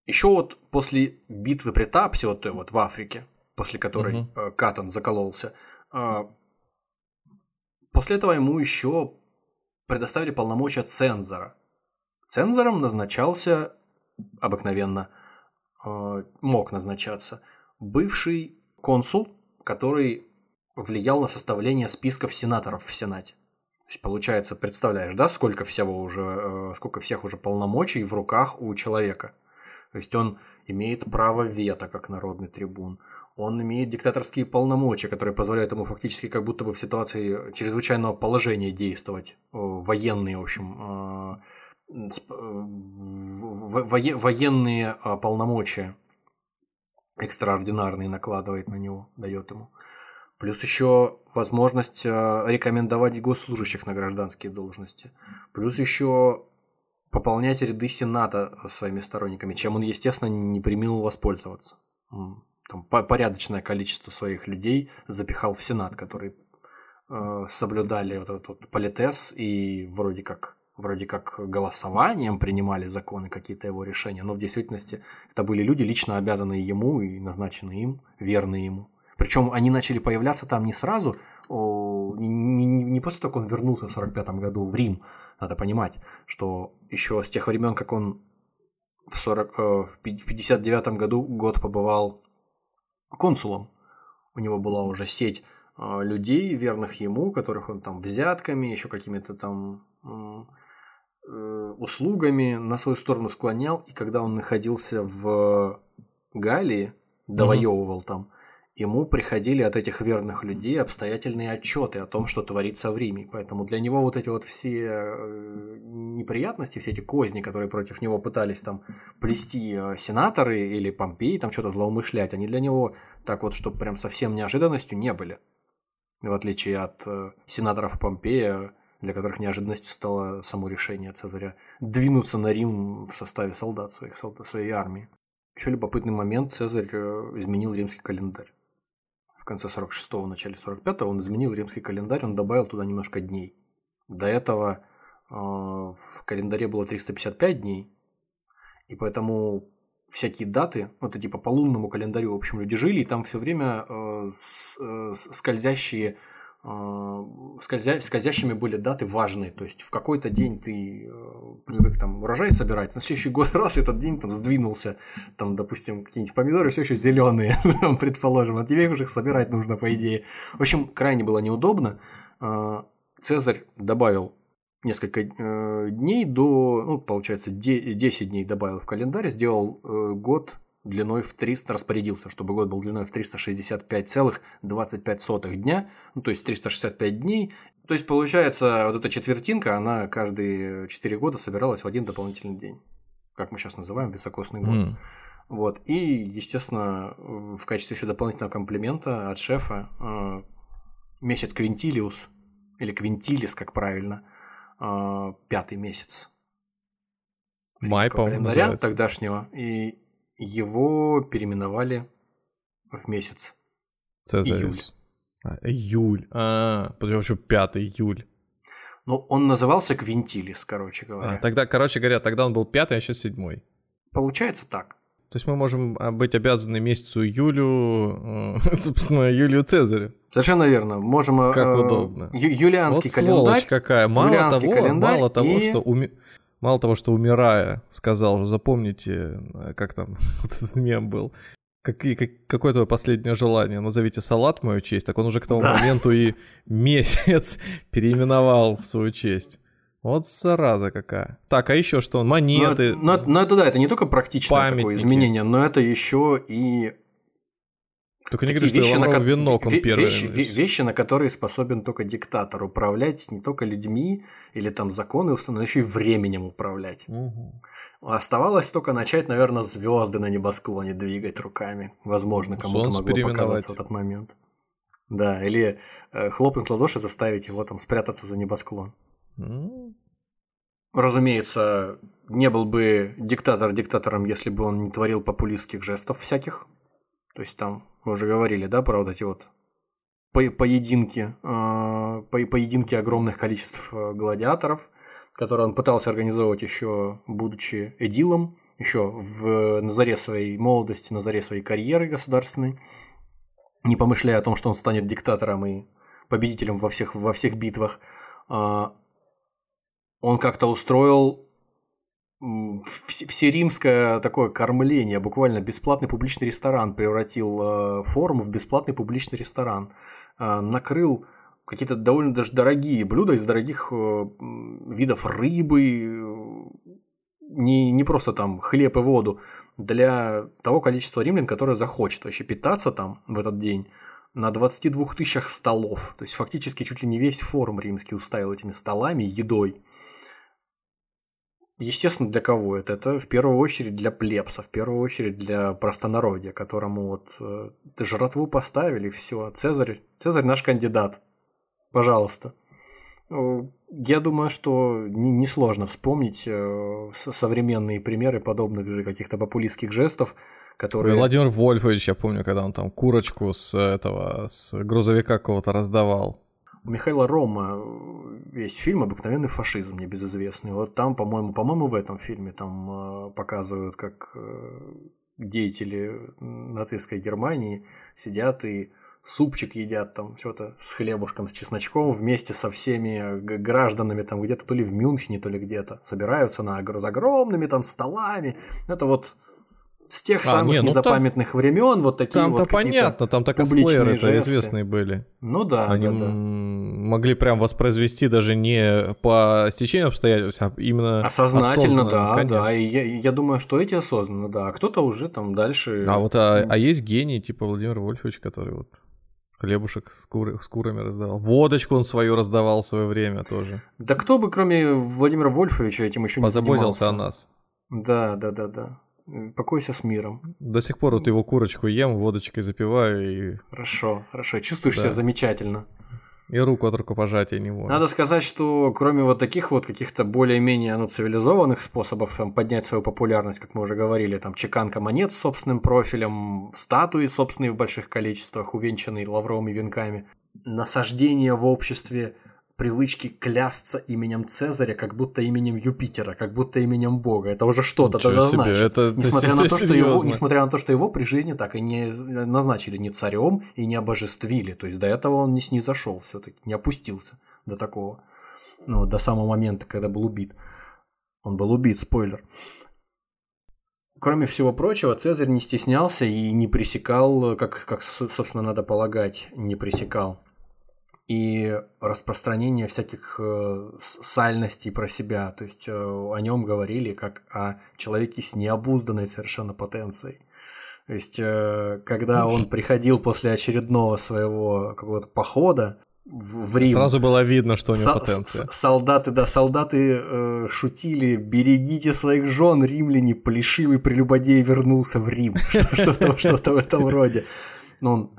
Еще вот после битвы при Тапсе, вот, вот в Африке, после которой угу. Катан закололся, а, после этого ему еще предоставили полномочия цензора. Цензором назначался обыкновенно, а, мог назначаться, бывший консул, который влиял на составление списков сенаторов в Сенате получается, представляешь, да, сколько всего уже, э, сколько всех уже полномочий в руках у человека. То есть он имеет право вето как народный трибун. Он имеет диктаторские полномочия, которые позволяют ему фактически как будто бы в ситуации чрезвычайного положения действовать. Военные, в общем, э, э, военные полномочия экстраординарные накладывает на него, дает ему. Плюс еще возможность э, рекомендовать госслужащих на гражданские должности. Плюс еще пополнять ряды Сената своими сторонниками, чем он, естественно, не приминул воспользоваться. Там порядочное количество своих людей запихал в Сенат, которые э, соблюдали вот этот вот политес и вроде как вроде как голосованием принимали законы, какие-то его решения, но в действительности это были люди, лично обязанные ему и назначенные им, верные ему. Причем они начали появляться там не сразу, не, не, не после того, как он вернулся в 45 году в Рим. Надо понимать, что еще с тех времен, как он в, 40, э, в 59 году год побывал консулом, у него была уже сеть э, людей, верных ему, которых он там взятками, еще какими-то там э, услугами на свою сторону склонял. И когда он находился в Галлии, довоевывал mm-hmm. там, ему приходили от этих верных людей обстоятельные отчеты о том, что творится в Риме. Поэтому для него вот эти вот все э, неприятности, все эти козни, которые против него пытались там плести э, сенаторы или Помпей, там что-то злоумышлять, они для него так вот, чтобы прям совсем неожиданностью не были. В отличие от э, сенаторов Помпея, для которых неожиданностью стало само решение Цезаря двинуться на Рим в составе солдат своих, своей армии. Еще любопытный момент, Цезарь изменил римский календарь в конце 46-го, начале 45-го, он изменил римский календарь, он добавил туда немножко дней. До этого э, в календаре было 355 дней, и поэтому всякие даты, ну, это типа по лунному календарю, в общем, люди жили, и там все время э, с, э, скользящие скользя, скользящими были даты важные. То есть в какой-то день ты э, привык там урожай собирать, на следующий год раз этот день там сдвинулся, там, допустим, какие-нибудь помидоры все еще зеленые, предположим, а тебе уже собирать нужно, по идее. В общем, крайне было неудобно. Э, Цезарь добавил несколько э, дней до, ну, получается, 10 дней добавил в календарь, сделал э, год длиной в 300, распорядился, чтобы год был длиной в 365,25 дня, ну, то есть 365 дней. То есть, получается, вот эта четвертинка, она каждые 4 года собиралась в один дополнительный день, как мы сейчас называем, високосный год. Mm. Вот. И, естественно, в качестве еще дополнительного комплимента от шефа э, месяц Квинтилиус, или Квинтилис, как правильно, э, пятый месяц. Май, по-моему, тогдашнего. И его переименовали в месяц. Цезарис. Июль. А, июль. А, почему 5 июль? Ну, он назывался Квинтилис, короче говоря. А, тогда, короче говоря, тогда он был пятый, а сейчас седьмой. Получается так. То есть мы можем а, быть обязаны месяцу июлю, э, собственно, Юлию Цезарю. Совершенно верно. Можем... Как э, удобно. Ю- юлианский вот календарь. какая. Мало того, мало того, и... что уми... Мало того, что умирая, сказал, запомните, э, как там вот этот мем был, Какие, как, какое твое последнее желание? Назовите салат в мою честь. Так он уже к тому да. моменту и месяц переименовал в свою честь. Вот зараза какая. Так, а еще что? Монеты. Но, но, но это да, это не только практичное такое изменение, но это еще и только не говори, что вещи, на, венок он первый. Вещи, вещи, на которые способен только диктатор. Управлять не только людьми или там законы установлены, еще и временем управлять. Угу. Оставалось только начать, наверное, звезды на небосклоне двигать руками. Возможно, кому-то могло показаться в этот момент. Да, или э, хлопнуть ладоши, заставить его там спрятаться за небосклон. Mm. Разумеется, не был бы диктатор диктатором, если бы он не творил популистских жестов всяких. То есть там уже говорили, да, про вот эти вот по поединки, э, по поединки огромных количеств э, гладиаторов, которые он пытался организовывать еще будучи эдилом, еще в, на заре своей молодости, на заре своей карьеры государственной, не помышляя о том, что он станет диктатором и победителем во всех, во всех битвах. Э, он как-то устроил всеримское такое кормление, буквально бесплатный публичный ресторан превратил э, форум в бесплатный публичный ресторан. Э, накрыл какие-то довольно даже дорогие блюда из дорогих э, видов рыбы, не, не просто там хлеб и воду, для того количества римлян, которое захочет вообще питаться там в этот день на 22 тысячах столов. То есть фактически чуть ли не весь форум римский уставил этими столами, едой. Естественно, для кого это? Это в первую очередь для плебса, в первую очередь для простонародья, которому вот э, жратву поставили, все. Цезарь, Цезарь наш кандидат. Пожалуйста. Я думаю, что несложно вспомнить э, современные примеры подобных же каких-то популистских жестов, которые... Владимир Вольфович, я помню, когда он там курочку с этого, с грузовика какого-то раздавал. У Михаила Рома э, есть фильм «Обыкновенный фашизм», небезызвестный. Вот там, по-моему, по-моему, в этом фильме там э, показывают, как э, деятели нацистской Германии сидят и супчик едят там что-то с хлебушком, с чесночком вместе со всеми гражданами там где-то то ли в Мюнхене, то ли где-то собираются на с огромными там столами. Это вот с тех а, самых не, ну незапамятных там, времен вот такие там вот понятно, там так косплееры это известные были. Ну да, Они да, да. могли прям воспроизвести даже не по стечению обстоятельств, а именно осознательно, да, конечно. да. И я, я думаю, что эти осознанно, да. А кто-то уже там дальше. А вот а, а есть гений типа Владимир Вольфович, который вот хлебушек с, куры, с курами раздавал. Водочку он свою раздавал в свое время тоже. Да кто бы, кроме Владимира Вольфовича, этим еще не Позаботился о нас. Да, да, да, да. Покойся с миром. До сих пор вот его курочку ем, водочкой запиваю и... Хорошо, хорошо. Чувствуешь да. себя замечательно. И руку от рукопожатия не могу. Надо сказать, что кроме вот таких вот каких-то более-менее ну, цивилизованных способов там, поднять свою популярность, как мы уже говорили, там чеканка монет с собственным профилем, статуи собственные в больших количествах, увенчанные лавровыми венками, насаждение в обществе привычки клясться именем Цезаря, как будто именем Юпитера, как будто именем Бога. Это уже что-то тогда значит. Это, несмотря, на то, что его, несмотря на то, что его при жизни так и не назначили ни царем и не обожествили. То есть до этого он не снизошел все-таки, не опустился до такого. Ну, до самого момента, когда был убит. Он был убит, спойлер. Кроме всего прочего, Цезарь не стеснялся и не пресекал, как, как собственно, надо полагать, не пресекал и распространение всяких э, сальностей про себя. То есть э, о нем говорили как о человеке с необузданной совершенно потенцией. То есть, э, когда он приходил после очередного своего какого-то похода в, Рим. Сразу было видно, что у него потенция. Солдаты, да, солдаты э, шутили: берегите своих жен, римляне, плешивый прелюбодей вернулся в Рим. Что-то что в этом роде. Но он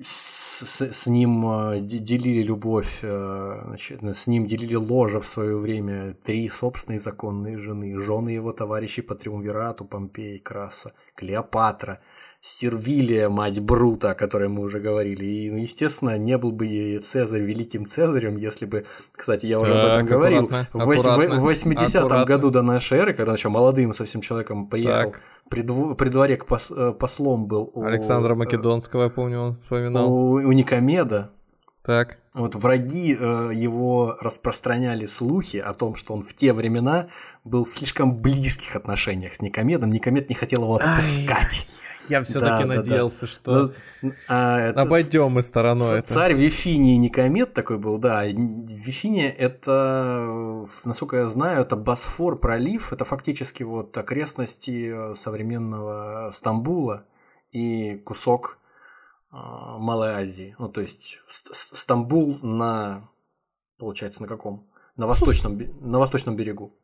с, с ним э, делили любовь, э, значит, с ним делили ложе в свое время. Три собственные законные жены, жены его товарищей по триумвирату Помпей, Краса, Клеопатра, Сервилия, мать Брута, о которой мы уже говорили. И, ну, естественно, не был бы Цезарь великим Цезарем, если бы, кстати, я уже так, об этом говорил, аккуратно, в 80-м году до нашей эры, когда он еще молодым совсем человеком приехал, так. при, при дворе к пос, э, послом был у... Александра э, Македонского, я помню, он вспоминал. У, у Никомеда. Так. Вот враги э, его распространяли слухи о том, что он в те времена был в слишком близких отношениях с Никомедом. Никомед не хотел его отпускать. Ай. Я все-таки да, надеялся, да, да. что ну, а, обойдем мы стороной это. Царь Вифиний Никомед такой был, да. Вифиния это, насколько я знаю, это Босфор пролив, это фактически вот окрестности э, современного Стамбула и кусок э, Малой Азии. Ну, то есть Стамбул на, получается, на каком? На восточном, на восточном берегу.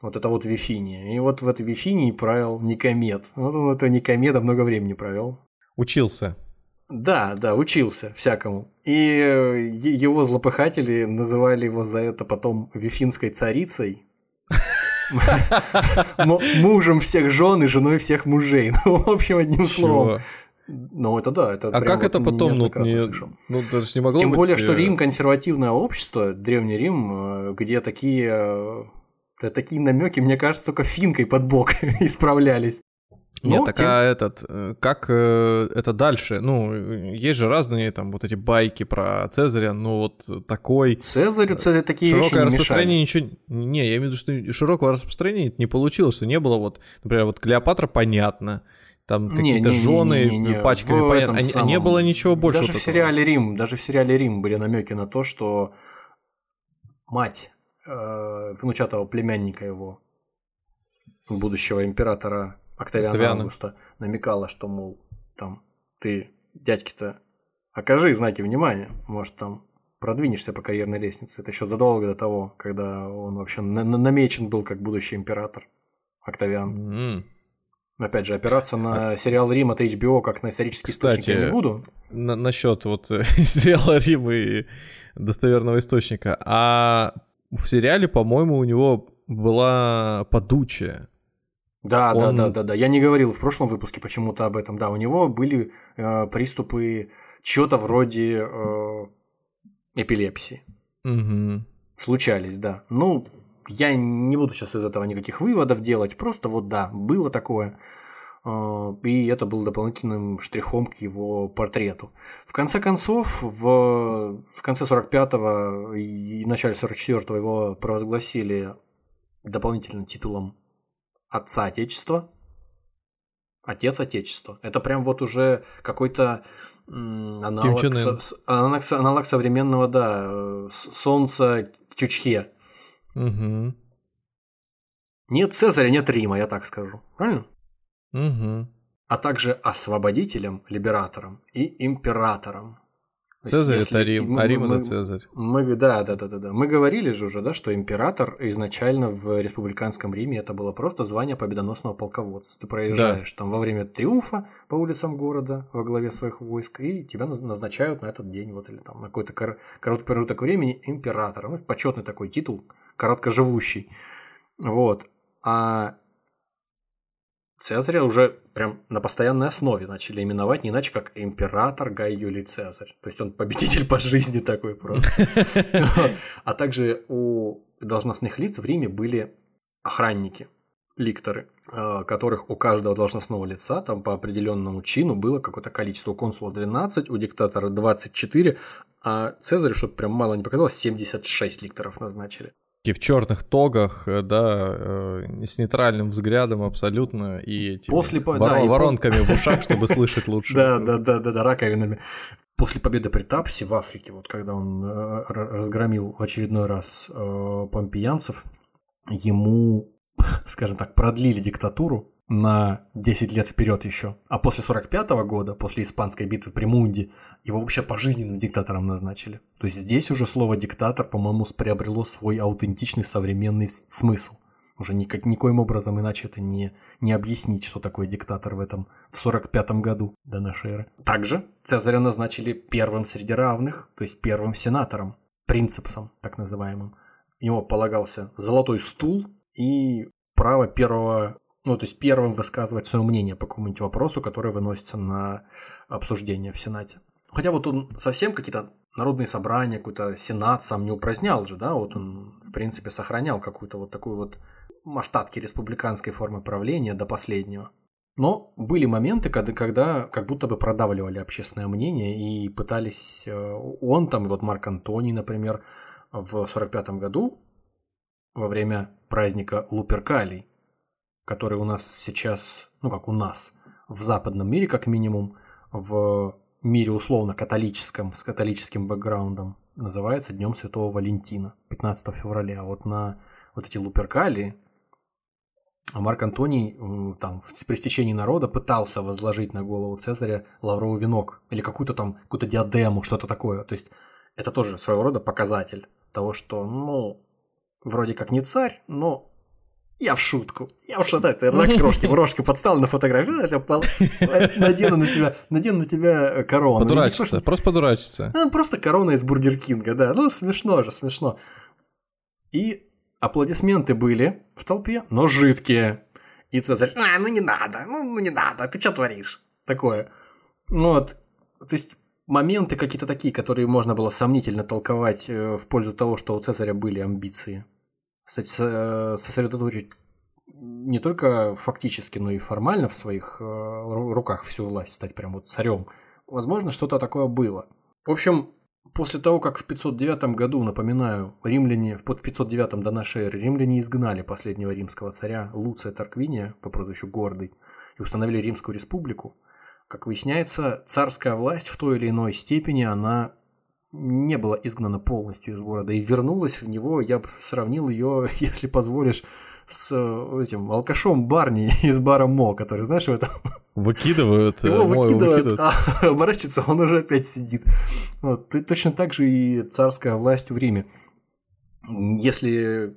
Вот это вот Вифиния. И вот в этой Вифинии правил Никомед. Вот он это Никомеда много времени провел. Учился. Да, да, учился всякому. И э, его злопыхатели называли его за это потом Вифинской царицей. Мужем всех жен и женой всех мужей. Ну, в общем, одним словом. Ну, это да, это А как это потом, ну, не, ну, даже не могло Тем быть... более, что э, Рим консервативное общество, Древний Рим, э, где такие да, такие намеки, мне кажется, только финкой под бок исправлялись. Нет, ну, так тем... а этот, э, как э, это дальше? Ну, есть же разные там вот эти байки про Цезаря, ну вот такой... Цезарю Цезарь такие Широкое вещи не распространение мешали. ничего... Не, я имею в виду, что широкого распространения не получилось, что не было вот, например, вот Клеопатра понятно, там какие-то жены пачками понятно, а, самом... не было ничего больше. Даже в сериале Рим, даже в сериале Рим были намеки на то, что мать э, внучатого племянника его, будущего императора Октавиана, Октавиана Августа, намекала, что, мол, там, ты, дядьки-то, окажи знаки внимания, может, там продвинешься по карьерной лестнице. Это еще задолго до того, когда он вообще на- намечен был как будущий император Октавиан. Mm. Опять же, опираться на сериал Рим от HBO как на исторический Кстати, источник я не буду. На- насчет вот сериала Рим и достоверного источника. А в сериале, по-моему, у него была подучая. Да, Он... да, да, да, да. Я не говорил в прошлом выпуске почему-то об этом. Да, у него были э, приступы чего-то вроде э, эпилепсии. Угу. Случались, да. Ну, я не буду сейчас из этого никаких выводов делать. Просто вот да, было такое. А, и это было дополнительным штрихом к его портрету. В конце концов, в, в конце 45-го и начале 44-го его провозгласили дополнительным титулом Отца Отечества. Отец Отечества. Это прям вот уже какой-то аналог, со, аналог, аналог современного, да, солнца Чучхе. Угу. Нет Цезаря, нет Рима, я так скажу. Правильно? Угу. А также освободителем, либератором и императором. Цезарь это Рим, мы, а Рим мы, это Цезарь. Мы, да, да, да, да, да. Мы говорили же уже, да, что император изначально в республиканском Риме это было просто звание победоносного полководца. Ты проезжаешь да. там во время триумфа по улицам города во главе своих войск, и тебя назначают на этот день, вот или там на какой-то кор- короткий промежуток времени императором. Ну, почетный такой титул, короткоживущий. Вот. А Цезаря уже прям на постоянной основе начали именовать не иначе, как император Гай Юлий Цезарь. То есть он победитель по жизни такой просто. А также у должностных лиц в Риме были охранники, ликторы, э, которых у каждого должностного лица там по определенному чину было какое-то количество. У консула 12, у диктатора 24, а Цезарь, чтобы прям мало не показалось, 76 ликторов назначили в черных тогах, э, да, э, с нейтральным взглядом абсолютно и этими После, вор- да, воронками и... в ушах, чтобы слышать лучше. Да, да, да, да, да, раковинами. После победы при Тапсе в Африке, вот когда он разгромил в очередной раз помпеянцев, ему скажем так, продлили диктатуру на 10 лет вперед еще. А после 45 -го года, после испанской битвы при Мунде, его вообще пожизненным диктатором назначили. То есть здесь уже слово диктатор, по-моему, приобрело свой аутентичный современный смысл. Уже никак, никоим образом иначе это не, не объяснить, что такое диктатор в этом в 45 году до нашей эры. Также Цезаря назначили первым среди равных, то есть первым сенатором, принципсом так называемым. Ему полагался золотой стул и право первого, ну, то есть первым высказывать свое мнение по какому-нибудь вопросу, который выносится на обсуждение в Сенате. Хотя вот он совсем какие-то народные собрания, какой-то сенат сам не упразднял же, да, вот он, в принципе, сохранял какую-то вот такую вот остатки республиканской формы правления до последнего. Но были моменты, когда, когда как будто бы продавливали общественное мнение и пытались... Э, он там, вот Марк Антоний, например, в 1945 году во время праздника Луперкалий, который у нас сейчас, ну как у нас, в западном мире как минимум, в мире условно католическом, с католическим бэкграундом, называется Днем Святого Валентина, 15 февраля. А вот на вот эти Луперкалии а Марк Антоний там в престечении народа пытался возложить на голову Цезаря лавровый венок или какую-то там какую-то диадему, что-то такое. То есть это тоже своего рода показатель того, что, ну, вроде как не царь, но я в шутку. Я уж это, это рожки, рожки подстал на фотографию, надену на тебя, надену на тебя корону. Подурачиться, просто подурачиться. Ну, просто корона из Бургер Кинга, да. Ну, смешно же, смешно. И аплодисменты были в толпе, но жидкие. И Цезарь, а, ну не надо, ну, ну не надо, ты что творишь? Такое. Ну вот, то есть моменты какие-то такие, которые можно было сомнительно толковать э, в пользу того, что у Цезаря были амбиции. Кстати, э, сосредоточить не только фактически, но и формально в своих э, руках всю власть, стать прям вот царем. Возможно, что-то такое было. В общем, после того, как в 509 году, напоминаю, римляне, в 509 до нашей эры, римляне изгнали последнего римского царя Луция Тарквиния по прозвищу Гордый и установили Римскую республику, как выясняется, царская власть в той или иной степени, она не была изгнана полностью из города и вернулась в него, я бы сравнил ее, если позволишь, с э, этим алкашом Барни из бара Мо, который, знаешь, в этом... Выкидывают. Его выкидывают, выкидывают. а оборачивается, он уже опять сидит. Вот, точно так же и царская власть в Риме. Если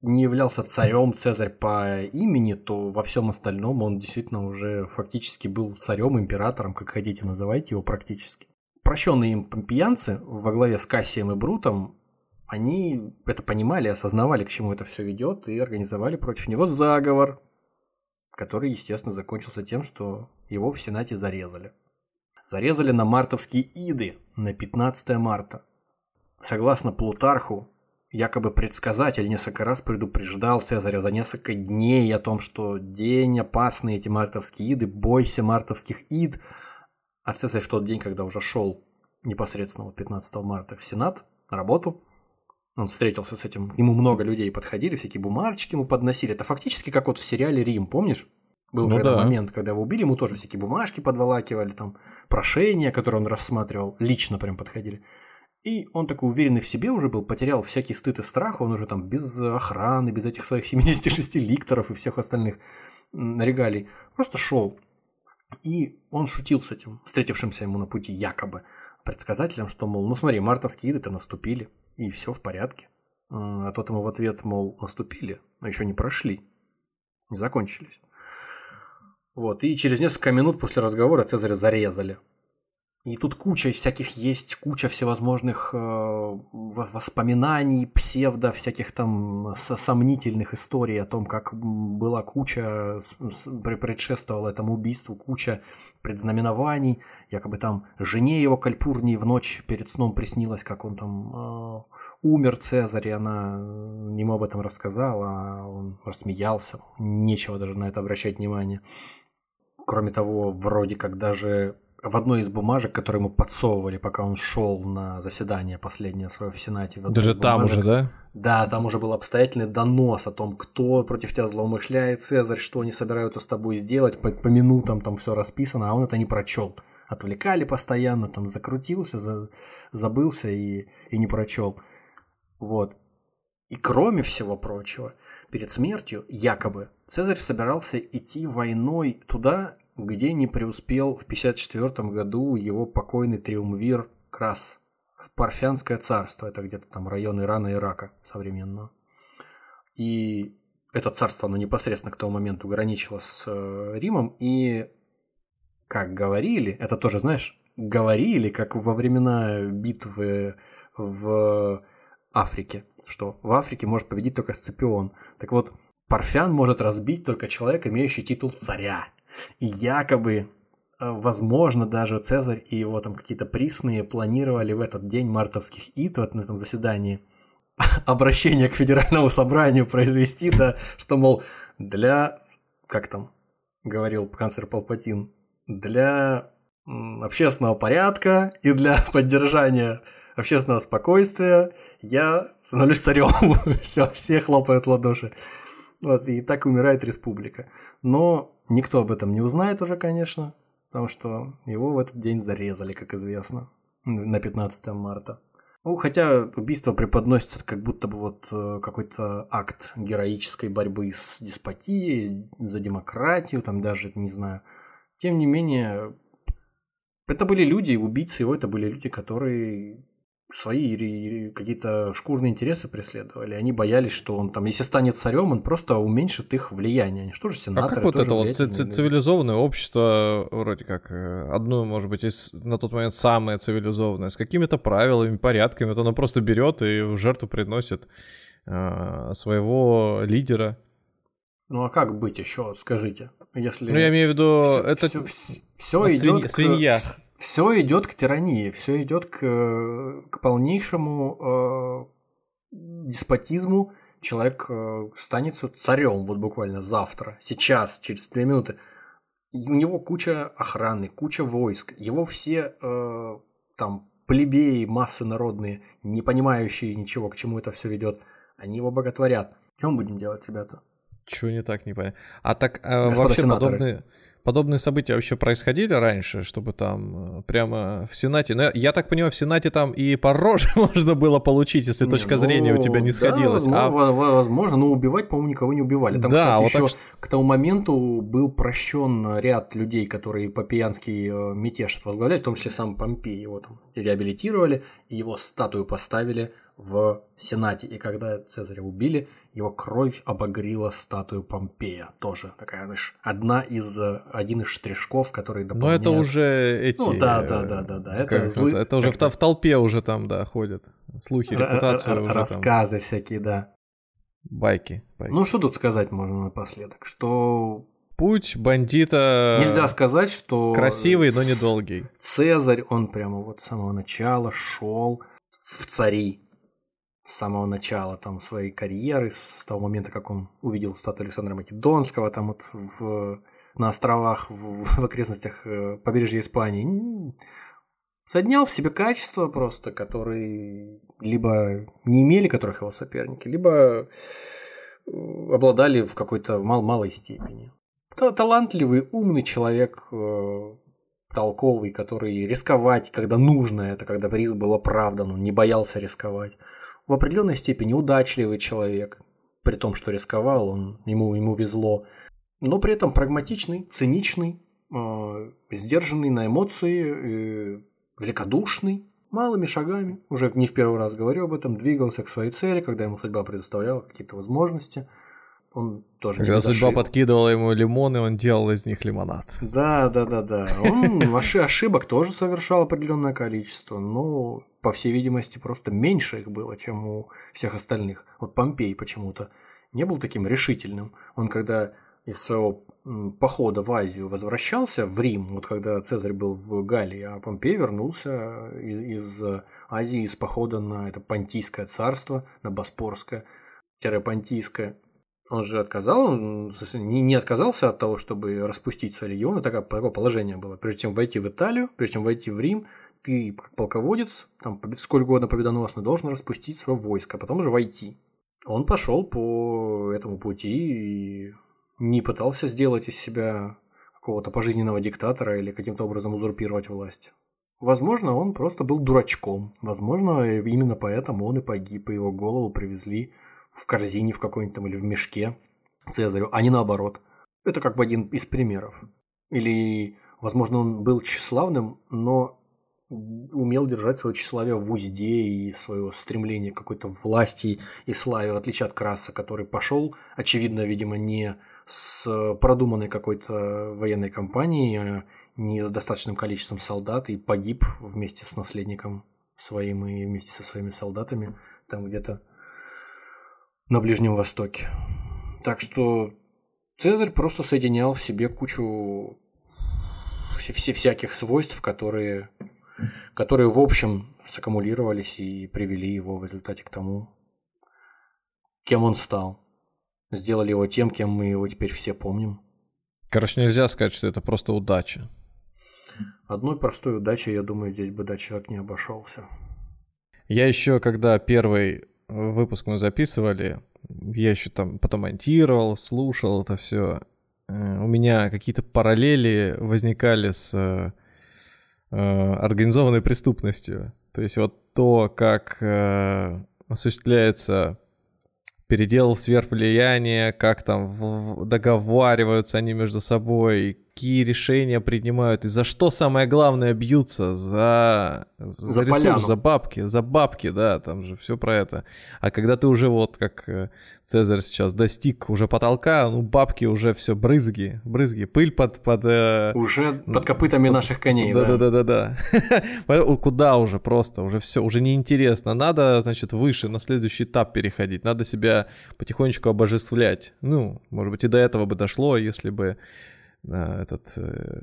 не являлся царем Цезарь по имени, то во всем остальном он действительно уже фактически был царем, императором, как хотите называйте его практически. Прощенные им помпеянцы во главе с Кассием и Брутом, они это понимали, осознавали, к чему это все ведет, и организовали против него заговор, который, естественно, закончился тем, что его в Сенате зарезали. Зарезали на мартовские иды на 15 марта. Согласно Плутарху, якобы предсказатель несколько раз предупреждал Цезаря за несколько дней о том, что день опасный эти мартовские иды, бойся мартовских ид. А Цезарь в тот день, когда уже шел непосредственно 15 марта в Сенат на работу, он встретился с этим, ему много людей подходили, всякие бумажечки ему подносили. Это фактически как вот в сериале «Рим», помнишь? Был ну когда да. момент, когда его убили, ему тоже всякие бумажки подволакивали, там прошения, которые он рассматривал, лично прям подходили. И он такой уверенный в себе уже был, потерял всякий стыд и страх, он уже там без охраны, без этих своих 76 ликторов и всех остальных регалий, просто шел. И он шутил с этим, встретившимся ему на пути якобы предсказателем, что, мол, ну смотри, мартовские иды-то наступили, и все в порядке. А тот ему в ответ, мол, наступили, но еще не прошли, не закончились. Вот, и через несколько минут после разговора Цезаря зарезали. И тут куча всяких есть, куча всевозможных э, воспоминаний, псевдо, всяких там сомнительных историй о том, как была куча, предшествовала этому убийству, куча предзнаменований. Якобы там жене его Кальпурнии в ночь перед сном приснилось, как он там э, умер, Цезарь, и она ему об этом рассказала, а он рассмеялся. Нечего даже на это обращать внимание. Кроме того, вроде как даже в одной из бумажек, которые ему подсовывали, пока он шел на заседание последнее свое в Сенате. Даже там уже, да? Да, там уже был обстоятельный донос о том, кто против тебя злоумышляет, Цезарь, что они собираются с тобой сделать, по, по минутам там все расписано, а он это не прочел. Отвлекали постоянно, там закрутился, за, забылся и, и не прочел. Вот. И кроме всего прочего, перед смертью, якобы, Цезарь собирался идти войной туда, где не преуспел в 1954 году его покойный триумвир Крас в Парфянское царство, это где-то там район Ирана и Ирака современного. И это царство, оно непосредственно к тому моменту граничило с э, Римом, и, как говорили, это тоже, знаешь, говорили, как во времена битвы в Африке, что в Африке может победить только Сципион. Так вот, Парфян может разбить только человек, имеющий титул царя. И якобы, э, возможно, даже Цезарь и его там какие-то присные планировали в этот день мартовских ид, вот на этом заседании, обращение к федеральному собранию произвести, да, что, мол, для, как там говорил канцлер Палпатин, для общественного порядка и для поддержания общественного спокойствия я становлюсь царем. все, все хлопают в ладоши. Вот, и так умирает республика. Но никто об этом не узнает уже, конечно, потому что его в этот день зарезали, как известно, на 15 марта. Ну, хотя убийство преподносится как будто бы вот э, какой-то акт героической борьбы с деспотией, за демократию, там даже, не знаю. Тем не менее, это были люди, убийцы его, это были люди, которые свои какие-то шкурные интересы преследовали. Они боялись, что он там, если станет царем, он просто уменьшит их влияние. Что же сенаторы? А как вот это вот цивилизованное общество, вроде как, э, одно, может быть, из, на тот момент самое цивилизованное, с какими-то правилами, порядками, вот оно просто берет и в жертву приносит э, своего лидера. Ну а как быть еще, скажите? Если... Ну я имею в виду, все, это... Все, все идет свинья. К все идет к тирании, все идет к, к полнейшему э, деспотизму. Человек э, станет царем вот буквально завтра, сейчас, через две минуты. И у него куча охраны, куча войск. Его все э, там плебеи, массы народные, не понимающие ничего, к чему это все ведет, они его боготворят. Чем будем делать, ребята? Чего не так, не понятно. А так э, вообще сенаторы. подобные, подобные события вообще происходили раньше, чтобы там э, прямо в Сенате... Ну, я так понимаю, в Сенате там и по роже можно было получить, если не, точка ну, зрения у тебя не сходилась. Да, а... возможно, но убивать, по-моему, никого не убивали. Там, да, кстати, вот еще так... к тому моменту был прощен ряд людей, которые по пьянский э, мятеж возглавляли, в том числе сам Помпей. Его там реабилитировали, и его статую поставили в Сенате. И когда Цезаря убили, его кровь обогрила статую Помпея. Тоже такая, знаешь, одна из, один из штришков, которые дополняют... Но это уже эти... Ну да, да, да, да, да. Это, злы... это уже в, в толпе уже там, да, ходят. Слухи, репутация уже Рассказы там. всякие, да. Байки, байки. Ну что тут сказать можно напоследок? Что путь бандита... Нельзя сказать, что... Красивый, но недолгий. Цезарь, он прямо вот с самого начала шел в цари с самого начала там своей карьеры, с того момента, как он увидел статую Александра Македонского там вот в, на островах, в, в окрестностях э, побережья Испании, соднял в себе качества просто, которые либо не имели которых его соперники, либо э, обладали в какой-то мал малой степени. Талантливый, умный человек, э, толковый, который рисковать, когда нужно это, когда риск был оправдан, он не боялся рисковать в определенной степени удачливый человек, при том, что рисковал, он, ему, ему везло, но при этом прагматичный, циничный, э, сдержанный на эмоции, э, великодушный, малыми шагами, уже не в первый раз говорю об этом, двигался к своей цели, когда ему судьба предоставляла какие-то возможности. Он тоже Когда не судьба подкидывала ему лимоны, он делал из них лимонад. Да, да, да, да. Он ошибок тоже совершал определенное количество, но, по всей видимости, просто меньше их было, чем у всех остальных. Вот Помпей почему-то не был таким решительным. Он когда из своего похода в Азию возвращался в Рим, вот когда Цезарь был в Галлии, а Помпей вернулся из, Азии из похода на это Понтийское царство, на Боспорское, Понтийское. Он же отказал, он не, не отказался от того, чтобы распустить свои легионы, такое, такое положение было. Прежде чем войти в Италию, прежде чем войти в Рим, ты, как полководец, там, сколь угодно победоносный, должен распустить свое войско, а потом уже войти. Он пошел по этому пути и не пытался сделать из себя какого-то пожизненного диктатора или каким-то образом узурпировать власть. Возможно, он просто был дурачком. Возможно, именно поэтому он и погиб, и его голову привезли в корзине в какой-нибудь там или в мешке Цезарю, а не наоборот. Это как бы один из примеров. Или, возможно, он был тщеславным, но умел держать свое тщеславие в узде и свое стремление к какой-то власти и славе, в отличие от Краса, который пошел, очевидно, видимо, не с продуманной какой-то военной кампанией, а не с достаточным количеством солдат и погиб вместе с наследником своим и вместе со своими солдатами там где-то на Ближнем Востоке. Так что Цезарь просто соединял в себе кучу все, всяких свойств, которые, которые в общем саккумулировались и привели его в результате к тому, кем он стал сделали его тем, кем мы его теперь все помним. Короче, нельзя сказать, что это просто удача. Одной простой удачей, я думаю, здесь бы да, человек не обошелся. Я еще, когда первый выпуск мы записывали, я еще там потом монтировал, слушал это все. Э, у меня какие-то параллели возникали с э, э, организованной преступностью. То есть вот то, как осуществляется передел сверхвлияния, как там договариваются они между собой, какие решения принимают и за что самое главное бьются за за, за ресурс, поляну. за бабки, за бабки, да, там же все про это. А когда ты уже вот как э, Цезарь сейчас достиг уже потолка, ну бабки уже все брызги, брызги, пыль под под э, уже под копытами под, наших коней, да, да, да, да. да. Куда уже просто, уже все, уже неинтересно. Надо, значит, выше на следующий этап переходить. Надо себя потихонечку обожествлять. Ну, может быть, и до этого бы дошло, если бы этот э,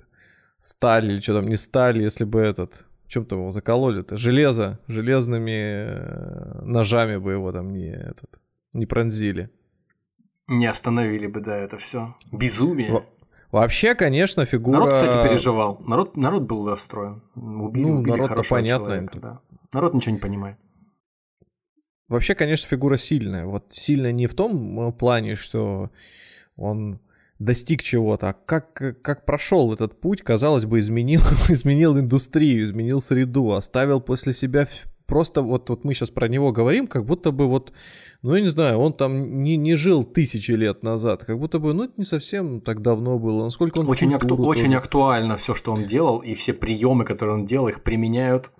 сталь или что там, не сталь, если бы этот, чем-то его закололи-то, железо, железными э, ножами бы его там не, этот, не пронзили. Не остановили бы, да, это все. Безумие. Во- Вообще, конечно, фигура... Народ, кстати, переживал. Народ, народ был расстроен. Убили, ну, убили народ понятно. Человека, да. Народ ничего не понимает. Вообще, конечно, фигура сильная. Вот сильная не в том э, плане, что он достиг чего-то, а как, как прошел этот путь, казалось бы, изменил, изменил индустрию, изменил среду, оставил после себя просто вот, вот мы сейчас про него говорим, как будто бы вот, ну я не знаю, он там не, не жил тысячи лет назад, как будто бы, ну это не совсем так давно было, насколько он... Очень, акту- очень актуально все, что он делал, и все приемы, которые он делал, их применяют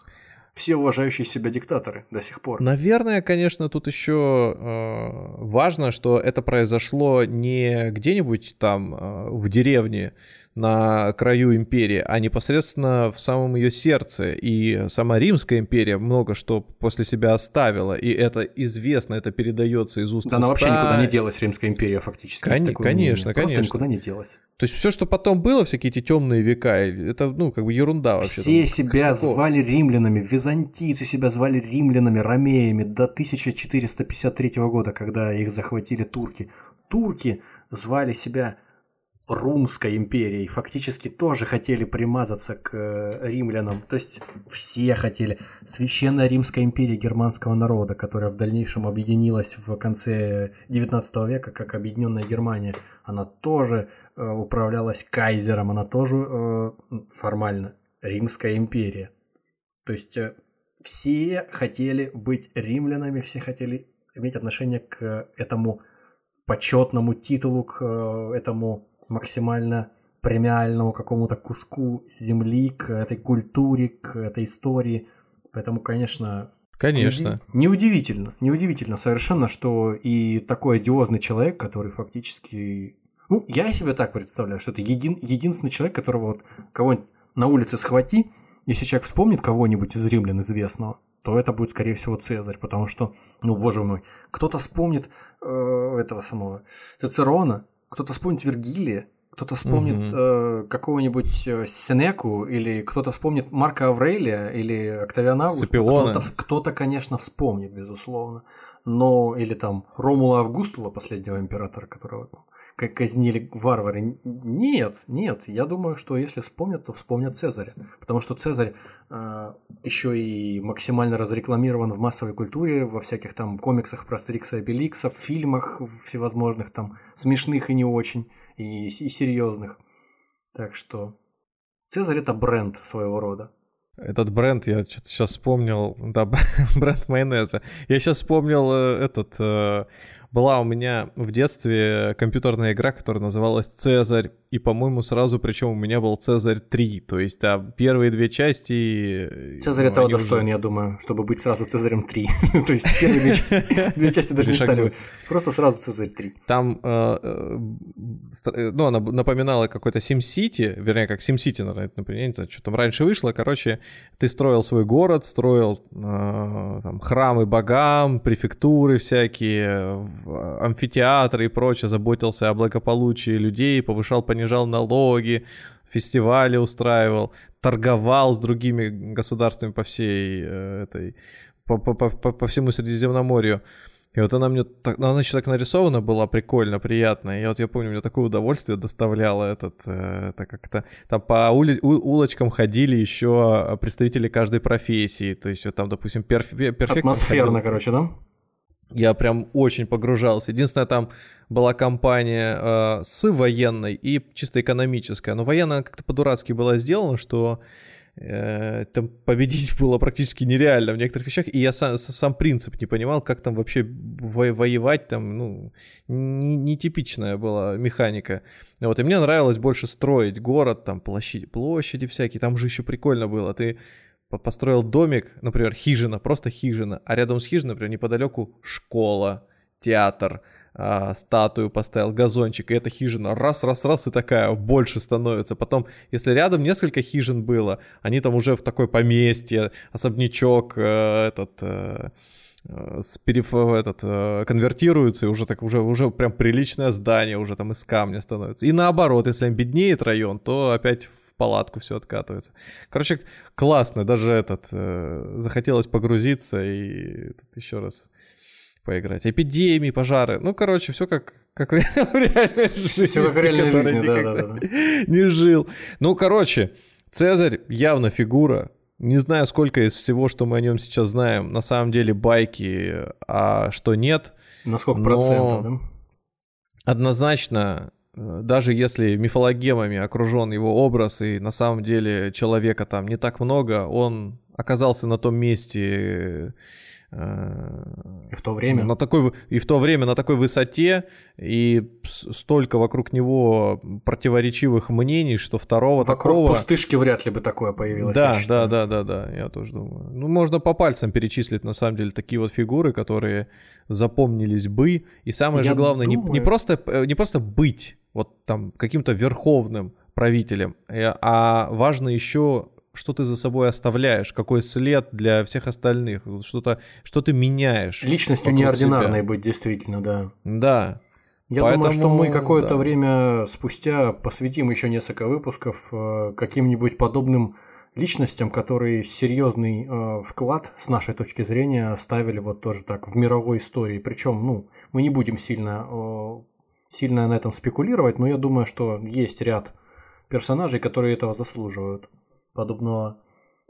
все уважающие себя диктаторы до сих пор. Наверное, конечно, тут еще э, важно, что это произошло не где-нибудь там э, в деревне на краю империи, а непосредственно в самом ее сердце. И сама Римская империя много что после себя оставила, и это известно, это передается из уст Да, она вообще никуда не делась, Римская империя фактически. Кон- конечно, конечно. никуда не делась. То есть все, что потом было, всякие эти темные века, это, ну, как бы ерунда вообще. Все там, себя звали римлянами, византийцы себя звали римлянами, ромеями до 1453 года, когда их захватили турки. Турки звали себя Румской империей фактически тоже хотели примазаться к э, римлянам. То есть все хотели. Священная Римская империя германского народа, которая в дальнейшем объединилась в конце 19 века как Объединенная Германия, она тоже э, управлялась кайзером, она тоже э, формально Римская империя. То есть э, все хотели быть римлянами, все хотели иметь отношение к этому почетному титулу, к э, этому максимально премиальному какому-то куску земли, к этой культуре, к этой истории. Поэтому, конечно, Конечно. Неудивительно, неудивительно совершенно, что и такой одиозный человек, который фактически... Ну, я себе так представляю, что это един, единственный человек, которого вот кого-нибудь на улице схвати, если человек вспомнит кого-нибудь из римлян известного, то это будет, скорее всего, Цезарь, потому что, ну, боже мой, кто-то вспомнит э, этого самого Цицерона, кто-то вспомнит Вергилия, кто-то вспомнит угу. э, какого-нибудь э, Сенеку, или кто-то вспомнит Марка Аврелия, или Октавиана. Кто-то, кто-то, конечно, вспомнит, безусловно. Но, или там Ромула Августула, последнего императора, которого как казнили варвары. Нет, нет, я думаю, что если вспомнят, то вспомнят Цезаря. Потому что Цезарь э, еще и максимально разрекламирован в массовой культуре, во всяких там комиксах про Стрикса и Беликса, в фильмах всевозможных там смешных и не очень, и, и серьезных. Так что Цезарь это бренд своего рода. Этот бренд, я что-то сейчас вспомнил, да, бренд майонеза. Я сейчас вспомнил э, этот э, была у меня в детстве компьютерная игра, которая называлась «Цезарь», и, по-моему, сразу, причем у меня был «Цезарь 3», то есть там первые две части... Цезарь ну, этого достоин, уже... я думаю, чтобы быть сразу «Цезарем 3», то есть первые две части даже не стали, просто сразу «Цезарь 3». Там, э, э, ну, она напоминала какой-то SimCity, вернее, как SimCity, наверное, например, что там раньше вышло, короче, ты строил свой город, строил э, там, храмы богам, префектуры всякие, амфитеатры и прочее, заботился о благополучии людей, повышал, понижал налоги, фестивали устраивал, торговал с другими государствами по всей э, этой, по, по, по, по всему Средиземноморью. И вот она мне так, она еще так нарисована была прикольно, приятно. И вот я помню, мне такое удовольствие доставляло этот, э, это как-то там по ули, у, улочкам ходили еще представители каждой профессии. То есть вот там, допустим, перф, перфектно. Атмосферно, ходил, короче, да? Я прям очень погружался. Единственное, там была компания э, с военной и чисто экономическая. Но военная как-то по-дурацки была сделана, что э, там победить было практически нереально в некоторых вещах. И я сам, сам принцип не понимал, как там вообще во воевать. Там, ну, нетипичная была механика. Вот, и мне нравилось больше строить город, там площади, площади всякие. Там же еще прикольно было. Ты построил домик, например, хижина, просто хижина, а рядом с хижиной, например, неподалеку школа, театр, э, статую поставил, газончик, и эта хижина раз-раз-раз и такая больше становится. Потом, если рядом несколько хижин было, они там уже в такой поместье, особнячок э, этот... Э, с переф... этот, конвертируются, и уже так уже, уже прям приличное здание, уже там из камня становится. И наоборот, если беднеет район, то опять палатку все откатывается. Короче, классно, даже этот, э, захотелось погрузиться и еще раз поиграть. Эпидемии, пожары, ну, короче, все как, как в реальной жизни. В реальной жизни, да, да, да. Не жил. Ну, короче, Цезарь явно фигура, не знаю, сколько из всего, что мы о нем сейчас знаем, на самом деле байки, а что нет. На сколько процентов, да? Однозначно даже если мифологемами окружен его образ, и на самом деле человека там не так много, он оказался на том месте э, и в то время. На такой, и в то время на такой высоте, и столько вокруг него противоречивых мнений, что второго вокруг такого... пустышки вряд ли бы такое появилось. Да, да, да, да, да, я тоже думаю. Ну, можно по пальцам перечислить, на самом деле, такие вот фигуры, которые запомнились бы. И самое я же главное, думаю... не, не, просто, э, не просто быть вот там каким-то верховным правителем, э, а важно еще что ты за собой оставляешь, какой след для всех остальных, что-то, что ты меняешь. Личностью неординарной себя. быть, действительно, да. Да. Я Поэтому, думаю, что мы какое-то да. время спустя посвятим еще несколько выпусков э, каким-нибудь подобным личностям, которые серьезный э, вклад с нашей точки зрения оставили вот тоже так в мировой истории. Причем, ну, мы не будем сильно сильно на этом спекулировать, но я думаю, что есть ряд персонажей, которые этого заслуживают, подобного,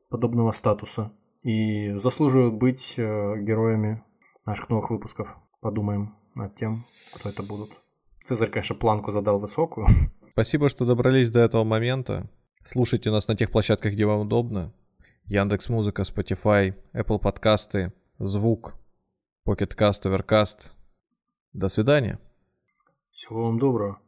подобного статуса. И заслуживают быть э, героями наших новых выпусков. Подумаем над тем, кто это будут. Цезарь, конечно, планку задал высокую. Спасибо, что добрались до этого момента. Слушайте нас на тех площадках, где вам удобно. Яндекс Музыка, Spotify, Apple подкасты, Звук, Pocket Cast, Overcast. До свидания. Всего вам доброго.